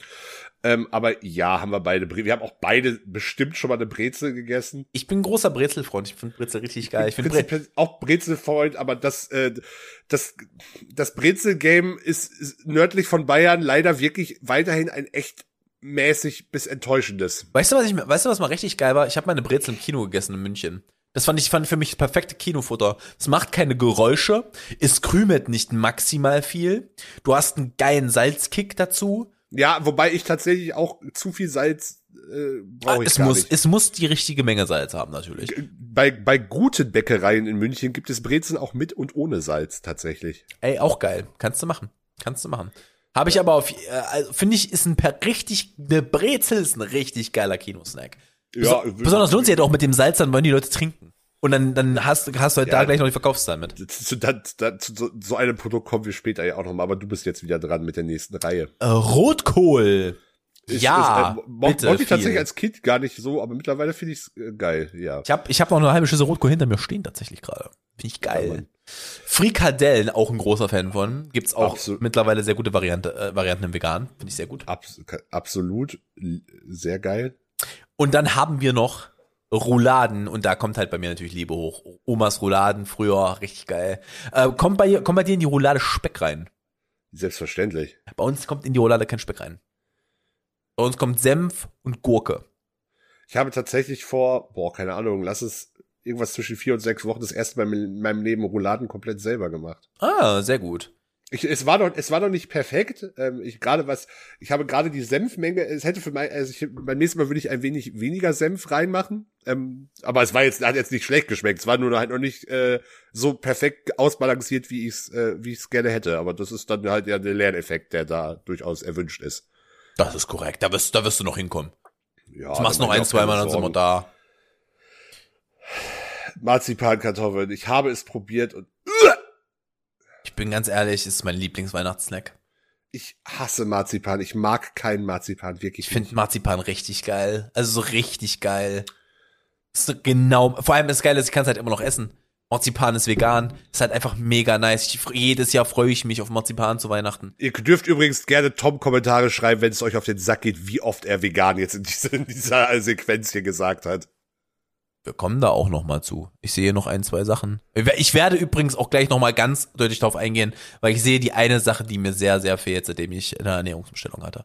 Ähm, aber ja, haben wir beide. Bre wir haben auch beide bestimmt schon mal eine Brezel gegessen. Ich bin ein großer Brezelfreund. Ich finde Brezel richtig geil. Ich finde Bre auch Brezelfreund, aber das, äh, das, das Brezel-Game ist, ist nördlich von Bayern leider wirklich weiterhin ein echt mäßig bis enttäuschendes. Weißt du, was ich, weißt du, was mal richtig geil war? Ich habe meine Brezel im Kino gegessen in München. Das fand ich fand für mich das perfekte Kinofutter. Es macht keine Geräusche, es krümelt nicht maximal viel. Du hast einen geilen Salzkick dazu. Ja, wobei ich tatsächlich auch zu viel Salz äh, brauche ich es muss, nicht. es muss die richtige Menge Salz haben natürlich. Bei, bei guten Bäckereien in München gibt es Brezeln auch mit und ohne Salz tatsächlich. Ey, auch geil. Kannst du machen. Kannst du machen. Habe ich aber auf, äh, also finde ich, ist ein per richtig, eine Brezel ist ein richtig geiler Kinosnack. Ja, Beso- besonders lohnt sich halt auch mit dem Salz, dann wollen die Leute trinken. Und dann, dann hast, hast du halt Ja. da gleich noch die Verkaufszahlen mit. Zu, da, zu so, einem Produkt kommen wir später ja auch noch mal, aber du bist jetzt wieder dran mit der nächsten Reihe. Äh, Rotkohl. Ist- ja, ist, äh, mo- bitte. Mochte ich tatsächlich viel. als Kind gar nicht so, aber mittlerweile finde ich es äh, geil, ja. Ich habe ich hab noch eine halbe Schüssel Rotkohl hinter mir stehen tatsächlich gerade. Finde ich Ja, geil. Mann. Frikadellen, auch ein großer Fan von. Gibt's auch Absolut. mittlerweile sehr gute Variante, äh, Varianten im Vegan. Finde ich sehr gut. Abs absolut sehr geil. Und dann haben wir noch Rouladen und da kommt halt bei mir natürlich Liebe hoch. Omas Rouladen früher, richtig geil. Äh, kommt, bei, kommt bei dir in die Roulade Speck rein? Selbstverständlich. Bei uns kommt in die Roulade kein Speck rein. Bei uns kommt Senf und Gurke. Ich habe tatsächlich vor, boah, keine Ahnung, lass es irgendwas zwischen vier und sechs Wochen das erste Mal in meinem Leben Rouladen komplett selber gemacht. Ah, sehr gut. Ich, es war noch, es war noch nicht perfekt. Ähm, ich gerade was, ich habe gerade die Senfmenge. Es hätte für mein, also ich, beim nächsten Mal würde ich ein wenig weniger Senf reinmachen. Ähm, aber es war jetzt, hat jetzt nicht schlecht geschmeckt. Es war nur halt noch nicht äh, so perfekt ausbalanciert, wie ich es, äh, wie ich es gerne hätte. Aber das ist dann halt ja der Lerneffekt, der da durchaus erwünscht ist. Das ist korrekt. Da wirst, da wirst du noch hinkommen. Ja, Du machst noch ein, zwei Mal, dann sind wir da. Marzipankartoffeln. Ich habe es probiert und Ich <laughs> bin ganz ehrlich, es ist mein Lieblingsweihnachtssnack. ich hasse Marzipan. Ich mag keinen Marzipan wirklich. Ich finde. Marzipan richtig geil. Also so richtig geil. Ist so genau, vor allem das Geile ist, ich kann es halt immer noch essen. Marzipan ist vegan. Ist halt einfach mega nice. Ich, jedes Jahr freue ich mich auf Marzipan zu Weihnachten. Ihr dürft übrigens gerne Tom Kommentare schreiben, wenn es euch auf den Sack geht, wie oft er vegan jetzt in, diese, in dieser Sequenz hier gesagt hat. Wir kommen da auch noch mal zu. Ich sehe noch ein, zwei Sachen. Ich werde übrigens auch gleich noch mal ganz deutlich darauf eingehen, weil ich sehe die eine Sache, die mir sehr, sehr fehlt, seitdem ich eine Ernährungsumstellung hatte.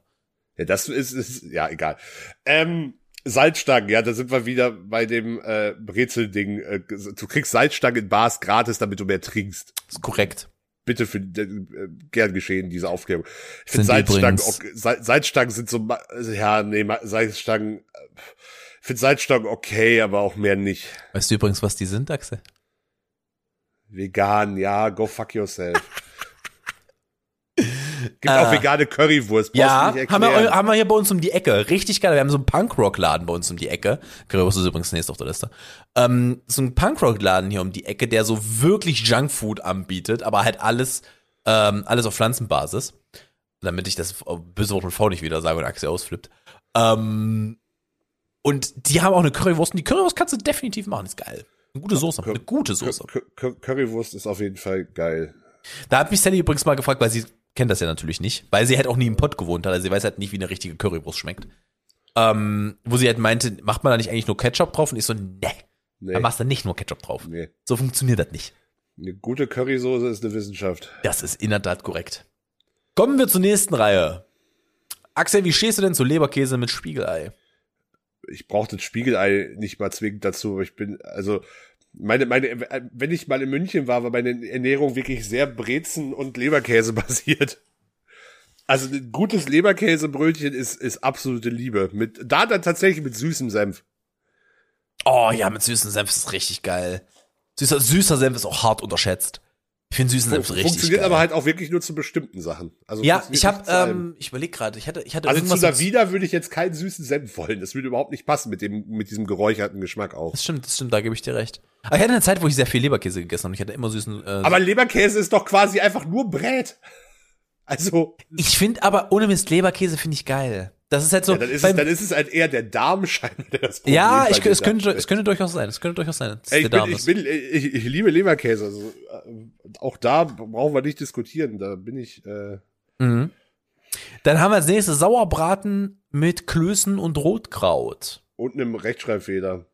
Ja, das ist, ist ja egal. Ähm, Salzstangen, ja, da sind wir wieder bei dem äh, Brezel-Ding. Äh, du kriegst Salzstangen in Bars gratis, damit du mehr trinkst. ist korrekt. bitte für äh, gern geschehen, diese Aufklärung. Ich finde Salzstangen, Sal- Salzstangen sind so, also, ja, nee, Salzstangen, äh, finde Salzstangen okay, aber auch mehr nicht. Weißt du übrigens, was die sind, Axel? Vegan, ja, go fuck yourself. <laughs> Gibt Äh, auch vegane Currywurst. brauchst Ja, du nicht haben wir, haben wir hier bei uns um die Ecke. Richtig geil. Wir haben so einen Punkrock-Laden bei uns um die Ecke. Currywurst ist übrigens nächst auf der Liste. Ähm, so ein Punkrock-Laden hier um die Ecke, der so wirklich Junkfood anbietet, aber halt alles, ähm, alles auf Pflanzenbasis. Damit ich das böse Wort mit V nicht wieder sage und Axel ausflippt. Ähm, und die haben auch eine Currywurst. Und die Currywurst kannst du definitiv machen. Ist geil. Eine gute Soße. Eine gute Soße. Cur- Cur- Currywurst ist auf jeden Fall geil. Da hat mich Sally übrigens mal gefragt, weil sie kennt das ja natürlich nicht, weil sie halt auch nie im Pott gewohnt hat, also sie weiß halt nicht, wie eine richtige Currywurst schmeckt. Ähm, wo sie halt meinte, macht man da nicht eigentlich nur Ketchup drauf? Und ich so, ne, Nee, da machst du nicht nur Ketchup drauf. nee. So funktioniert das nicht. Eine gute Currysoße ist eine Wissenschaft. Das ist in der Tat korrekt. Kommen wir zur nächsten Reihe. Axel, wie stehst du denn zu Leberkäse mit Spiegelei? Ich brauche das Spiegelei nicht mal zwingend dazu. aber Ich bin, also, meine, meine, wenn ich mal in München war, war meine Ernährung wirklich sehr Brezen und Leberkäse basiert. Also ein gutes Leberkäsebrötchen ist, ist absolute Liebe. Mit, da dann tatsächlich mit süßem Senf. Oh ja, mit süßen Senf ist richtig geil. Süßer, süßer Senf ist auch hart unterschätzt. Ich finde süßen Senf richtig Funktioniert geil. aber halt auch wirklich nur zu bestimmten Sachen. Also ja, ich habe, zu ähm, ich überlege gerade, ich hatte, ich hatte also zu irgendwas der mit- Wieder würde ich jetzt keinen süßen Senf wollen. Das würde überhaupt nicht passen mit dem, mit diesem geräucherten Geschmack auch. Das stimmt, das stimmt, da gebe ich dir recht. Aber ich hatte eine Zeit, wo ich sehr viel Leberkäse gegessen habe und ich hatte immer süßen. Äh, Aber Leberkäse ist doch quasi einfach nur Brät. <laughs> Also, ich finde aber ohne Mist Leberkäse finde ich geil. Das ist halt so. ja, dann, ist es, dann ist es halt eher der Darm scheinbar, der das Problem ja, ich, es, könnte, es könnte durchaus sein. Es könnte durchaus sein. Ey, ich, bin, ich, bin, ich, ich liebe Leberkäse. Also, äh, auch da brauchen wir nicht diskutieren. Da bin ich. Äh, Mhm. Dann haben wir als nächstes Sauerbraten mit Klößen und Rotkraut. und einem Rechtschreibfehler.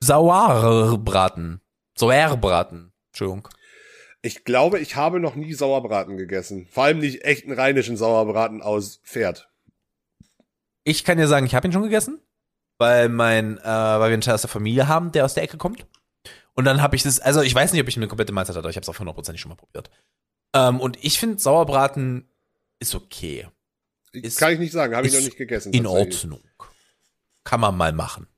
Sauerbraten. Sauerbraten. Entschuldigung. Ich glaube, ich habe noch nie Sauerbraten gegessen. Vor allem nicht echten rheinischen Sauerbraten aus Pferd. Ich kann dir sagen, ich habe ihn schon gegessen, weil mein, äh, weil wir einen Teil aus der Familie haben, der aus der Ecke kommt. Und dann habe ich das, also ich weiß nicht, ob ich eine komplette Mahlzeit hatte, aber ich habe es auf 100% schon mal probiert. Ähm, und ich finde Sauerbraten ist okay. Ist- Kann ich nicht sagen, habe ich noch nicht gegessen. In. Ordnung. Kann man mal machen.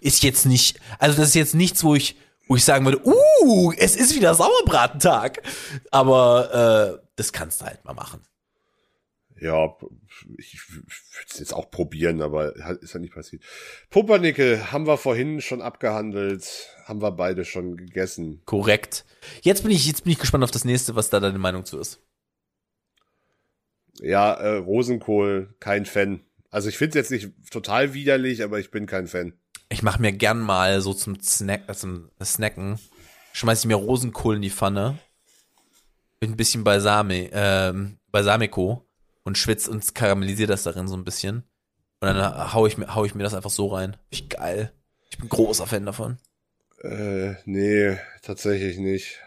Ist jetzt nicht, also das ist jetzt nichts, wo ich, wo ich sagen würde, uh, es ist wieder Sauerbratentag. Aber äh, das kannst du halt mal machen. Ja, ich würde es jetzt auch probieren, aber ist ja nicht passiert. Pumpernickel haben wir vorhin schon abgehandelt, haben wir beide schon gegessen. Korrekt. Jetzt bin ich, jetzt bin ich gespannt auf das nächste, was da deine Meinung zu ist. Ja, äh, Rosenkohl, kein Fan. Also ich finde es jetzt nicht total widerlich, aber ich bin kein Fan. Ich mache mir gern mal so zum Snack, äh, zum Snacken, schmeiß ich mir Rosenkohl in die Pfanne, mit ein bisschen Balsami, ähm, Balsamico und schwitz und karamellisiere das darin so ein bisschen. Und dann hau ich mir, hau ich mir das einfach so rein. Ich geil. Ich bin großer Fan davon. Äh, nee, tatsächlich nicht.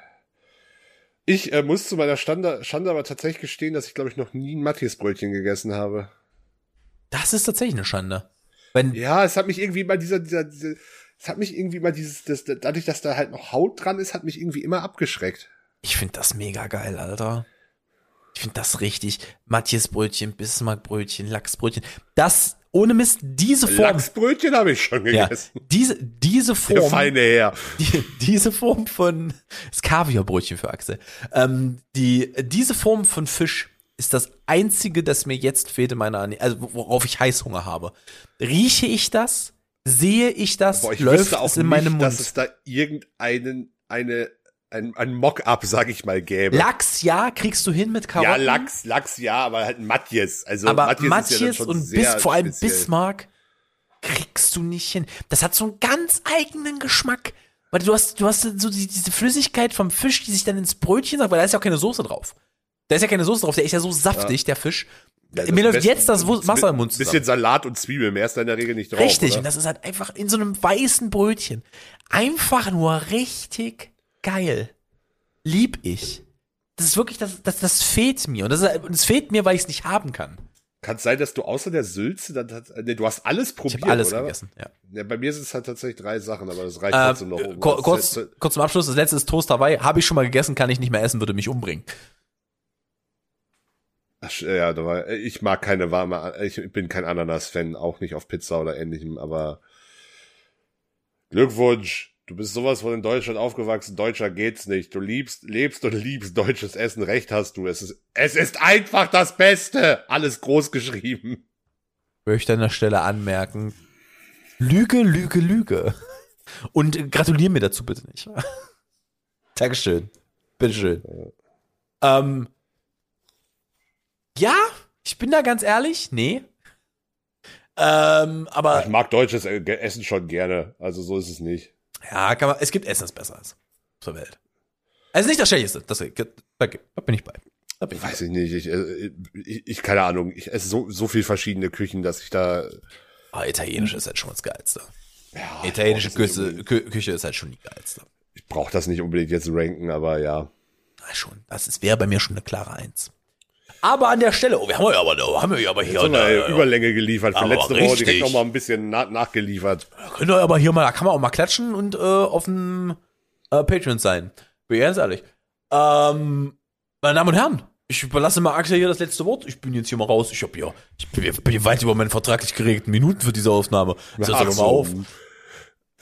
Ich äh, muss zu meiner Stande, Schande aber tatsächlich gestehen, dass ich, glaube ich, noch nie ein Matthias-Brötchen gegessen habe. Das ist tatsächlich eine Schande. Wenn, Ja, es hat mich irgendwie mal dieser, dieser, dieser es hat mich irgendwie mal dieses, das, dadurch, dass da halt noch Haut dran ist, hat mich irgendwie immer abgeschreckt. ich finde das mega geil, Alter. Ich finde das richtig. Matthias Brötchen, Bismarckbrötchen, Lachsbrötchen. Das, ohne Mist, diese Form. Lachsbrötchen habe ich schon ja, gegessen. diese, diese Der Form. feine Herr. die, diese Form von das Kaviarbrötchen für Axel. Ähm, die, diese Form von Fisch ist das einzige, das mir jetzt fehlt in meiner Ernährung, also worauf ich Heißhunger habe. Rieche ich das? Sehe ich das? Boah, ich läuft auch es in nicht, meinem dass Mund? es da irgendeinen, eine, ein, ein Mock-up, sag ich mal, gäbe. Lachs, ja, kriegst du hin mit Karotten. ja, Lachs, Lachs, ja, aber halt ein Matthias. Also aber Matthias, Matthias, ist ja und bis, vor allem speziell. Bismarck kriegst du nicht hin. Das hat so einen ganz eigenen Geschmack. Weil du hast, du hast so die, diese Flüssigkeit vom Fisch, die sich dann ins Brötchen sagt, weil da ist ja auch keine Soße drauf. Da ist ja keine Soße drauf, der ist ja so saftig, der Fisch. Ja, Mir läuft jetzt das Wasser im Mund Bisschen zusammen. Salat und Zwiebel, mehr ist da in der Regel nicht drauf. Richtig, Oder? und das ist halt einfach in so einem weißen Brötchen. Einfach nur richtig geil. Lieb ich. Das ist wirklich, das, das, das fehlt mir. Und das, ist, es fehlt mir, weil ich es nicht haben kann. Kann es sein, dass du außer der Sülze dann tats- nee, du hast alles Ich probiert, habe alles oder? gegessen, ja. Ja, bei mir sind es halt tatsächlich drei Sachen, aber das reicht Äh, trotzdem noch. um kur- das kurz, letzte- kurz zum Abschluss, das letzte ist Toast Hawaii. Habe ich schon mal gegessen, kann ich nicht mehr essen, würde mich umbringen. Ach, ja, war, ich mag keine warme, ich bin kein Ananas-Fan, auch nicht auf Pizza oder ähnlichem, aber Glückwunsch. Du bist sowas von in Deutschland aufgewachsen, Deutscher geht's nicht. Du liebst, lebst und liebst deutsches Essen, Recht hast du. Es ist, es ist einfach das Beste. Alles groß geschrieben. Möchte an der Stelle anmerken. Lüge, Lüge, Lüge. Und gratulier mir dazu bitte nicht. <laughs> Dankeschön. Bitteschön. Ähm, ja, ich bin da ganz ehrlich. Nee. Ähm, aber Ich mag deutsches Essen schon gerne, also so ist es nicht. Ja, kann man, es gibt Essen, das besser ist. Zur Welt. Also nicht das Schlechteste. Das, da, bin ich bei. Da bin ich Weiß ich nicht, ich, äh, ich, ich keine Ahnung, ich esse so, so viel verschiedene Küchen, dass ich da, bei. Oh, Italienisch ist halt schon das Geilste. ja, Italienische Küche, Kü Küche ist halt schon die Geilste. Ich brauche das nicht unbedingt jetzt ranken, aber ja. Na schon. Das wäre bei mir schon eine klare Eins. Aber an der Stelle, oh, wir haben ja aber, haben wir aber hier, wir da, ja Überlänge geliefert. Für letzte Woche direkt richtig. noch mal ein bisschen na nachgeliefert. könnt ihr aber hier mal, da kann man auch mal klatschen und äh, auf dem äh, Patreon sein. Bin ich ganz ehrlich. Ähm, meine Damen und Herren, ich überlasse mal Axel hier das letzte Wort. Ich bin jetzt hier mal raus. Ich hab hier, ich bin, bin hier weit über meinen vertraglich geregelten Minuten für diese Aufnahme. Ach aber so. mal auf.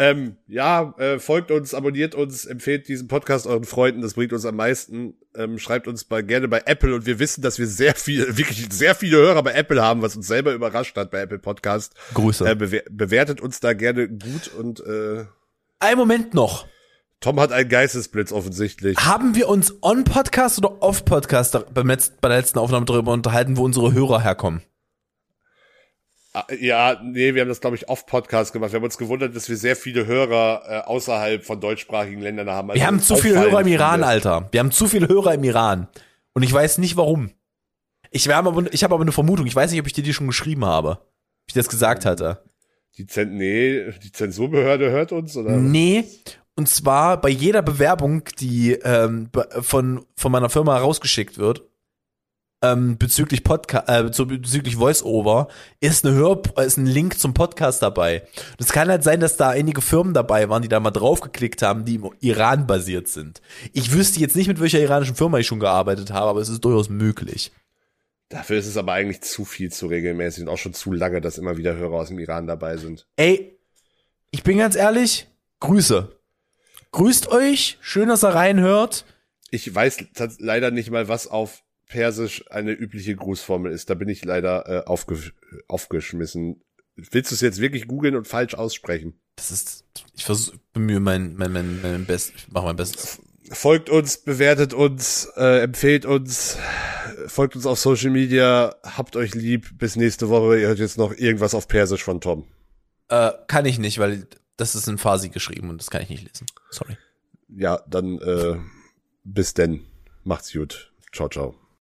Ähm, ja, äh, folgt uns, abonniert uns, empfehlt diesen Podcast euren Freunden, das bringt uns am meisten. Ähm, schreibt uns bei, gerne bei Apple und wir wissen, dass wir sehr viel, <laughs> wirklich sehr viele Hörer bei Apple haben, was uns selber überrascht hat bei Apple Podcast. Grüße. Äh, bewer bewertet uns da gerne gut und äh, Ein Moment noch. Tom hat einen Geistesblitz offensichtlich. Haben wir uns on Podcast oder off Podcast da- beim letzten, bei der letzten Aufnahme darüber unterhalten, wo unsere Hörer herkommen? Ah, Ja, nee, wir haben das, glaube ich, off Podcast gemacht. Wir haben uns gewundert, dass wir sehr viele Hörer äh, außerhalb von deutschsprachigen Ländern haben. Wir Also haben zu viele auffallend Hörer im Iran, viele. Alter. Wir haben zu viele Hörer im Iran. Und ich weiß nicht warum. Ich, wir haben aber, ich habe aber eine Vermutung. Ich weiß nicht, ob ich dir die schon geschrieben habe. Ob ich das gesagt hatte. Die, Zen nee, die Zensurbehörde hört uns, oder? Nee. Und zwar bei jeder Bewerbung, die ähm, von, von meiner Firma rausgeschickt wird, ähm, bezüglich Podcast, äh, zu- bezüglich Voice-Over, ist, eine Hör ist ein Link zum Podcast dabei. Es kann halt sein, dass da einige Firmen dabei waren, die da mal draufgeklickt haben, die im Iran basiert sind. Ich wüsste jetzt nicht, mit welcher iranischen Firma ich schon gearbeitet habe, aber es ist durchaus möglich. Dafür ist es aber eigentlich zu viel zu regelmäßig und auch schon zu lange, dass immer wieder Hörer aus dem Iran dabei sind. Ey, ich bin ganz ehrlich, Grüße. Grüßt euch, schön, dass ihr reinhört. Ich weiß leider nicht mal, was auf Persisch eine übliche Grußformel ist. Da bin ich leider äh, aufge aufgeschmissen. Willst du es jetzt wirklich googeln und falsch aussprechen? Das ist, ich versuch, bemühe mein, mein, mein, mein Bestes, ich mache mein Bestes. Folgt uns, bewertet uns, äh, empfehlt uns, folgt uns auf Social Media, habt euch lieb. Bis nächste Woche. Ihr hört jetzt noch irgendwas auf Persisch von Tom. Äh, kann ich nicht, weil das ist in Farsi geschrieben und das kann ich nicht lesen. Sorry. Ja, dann äh, bis denn. Macht's gut. Ciao, ciao.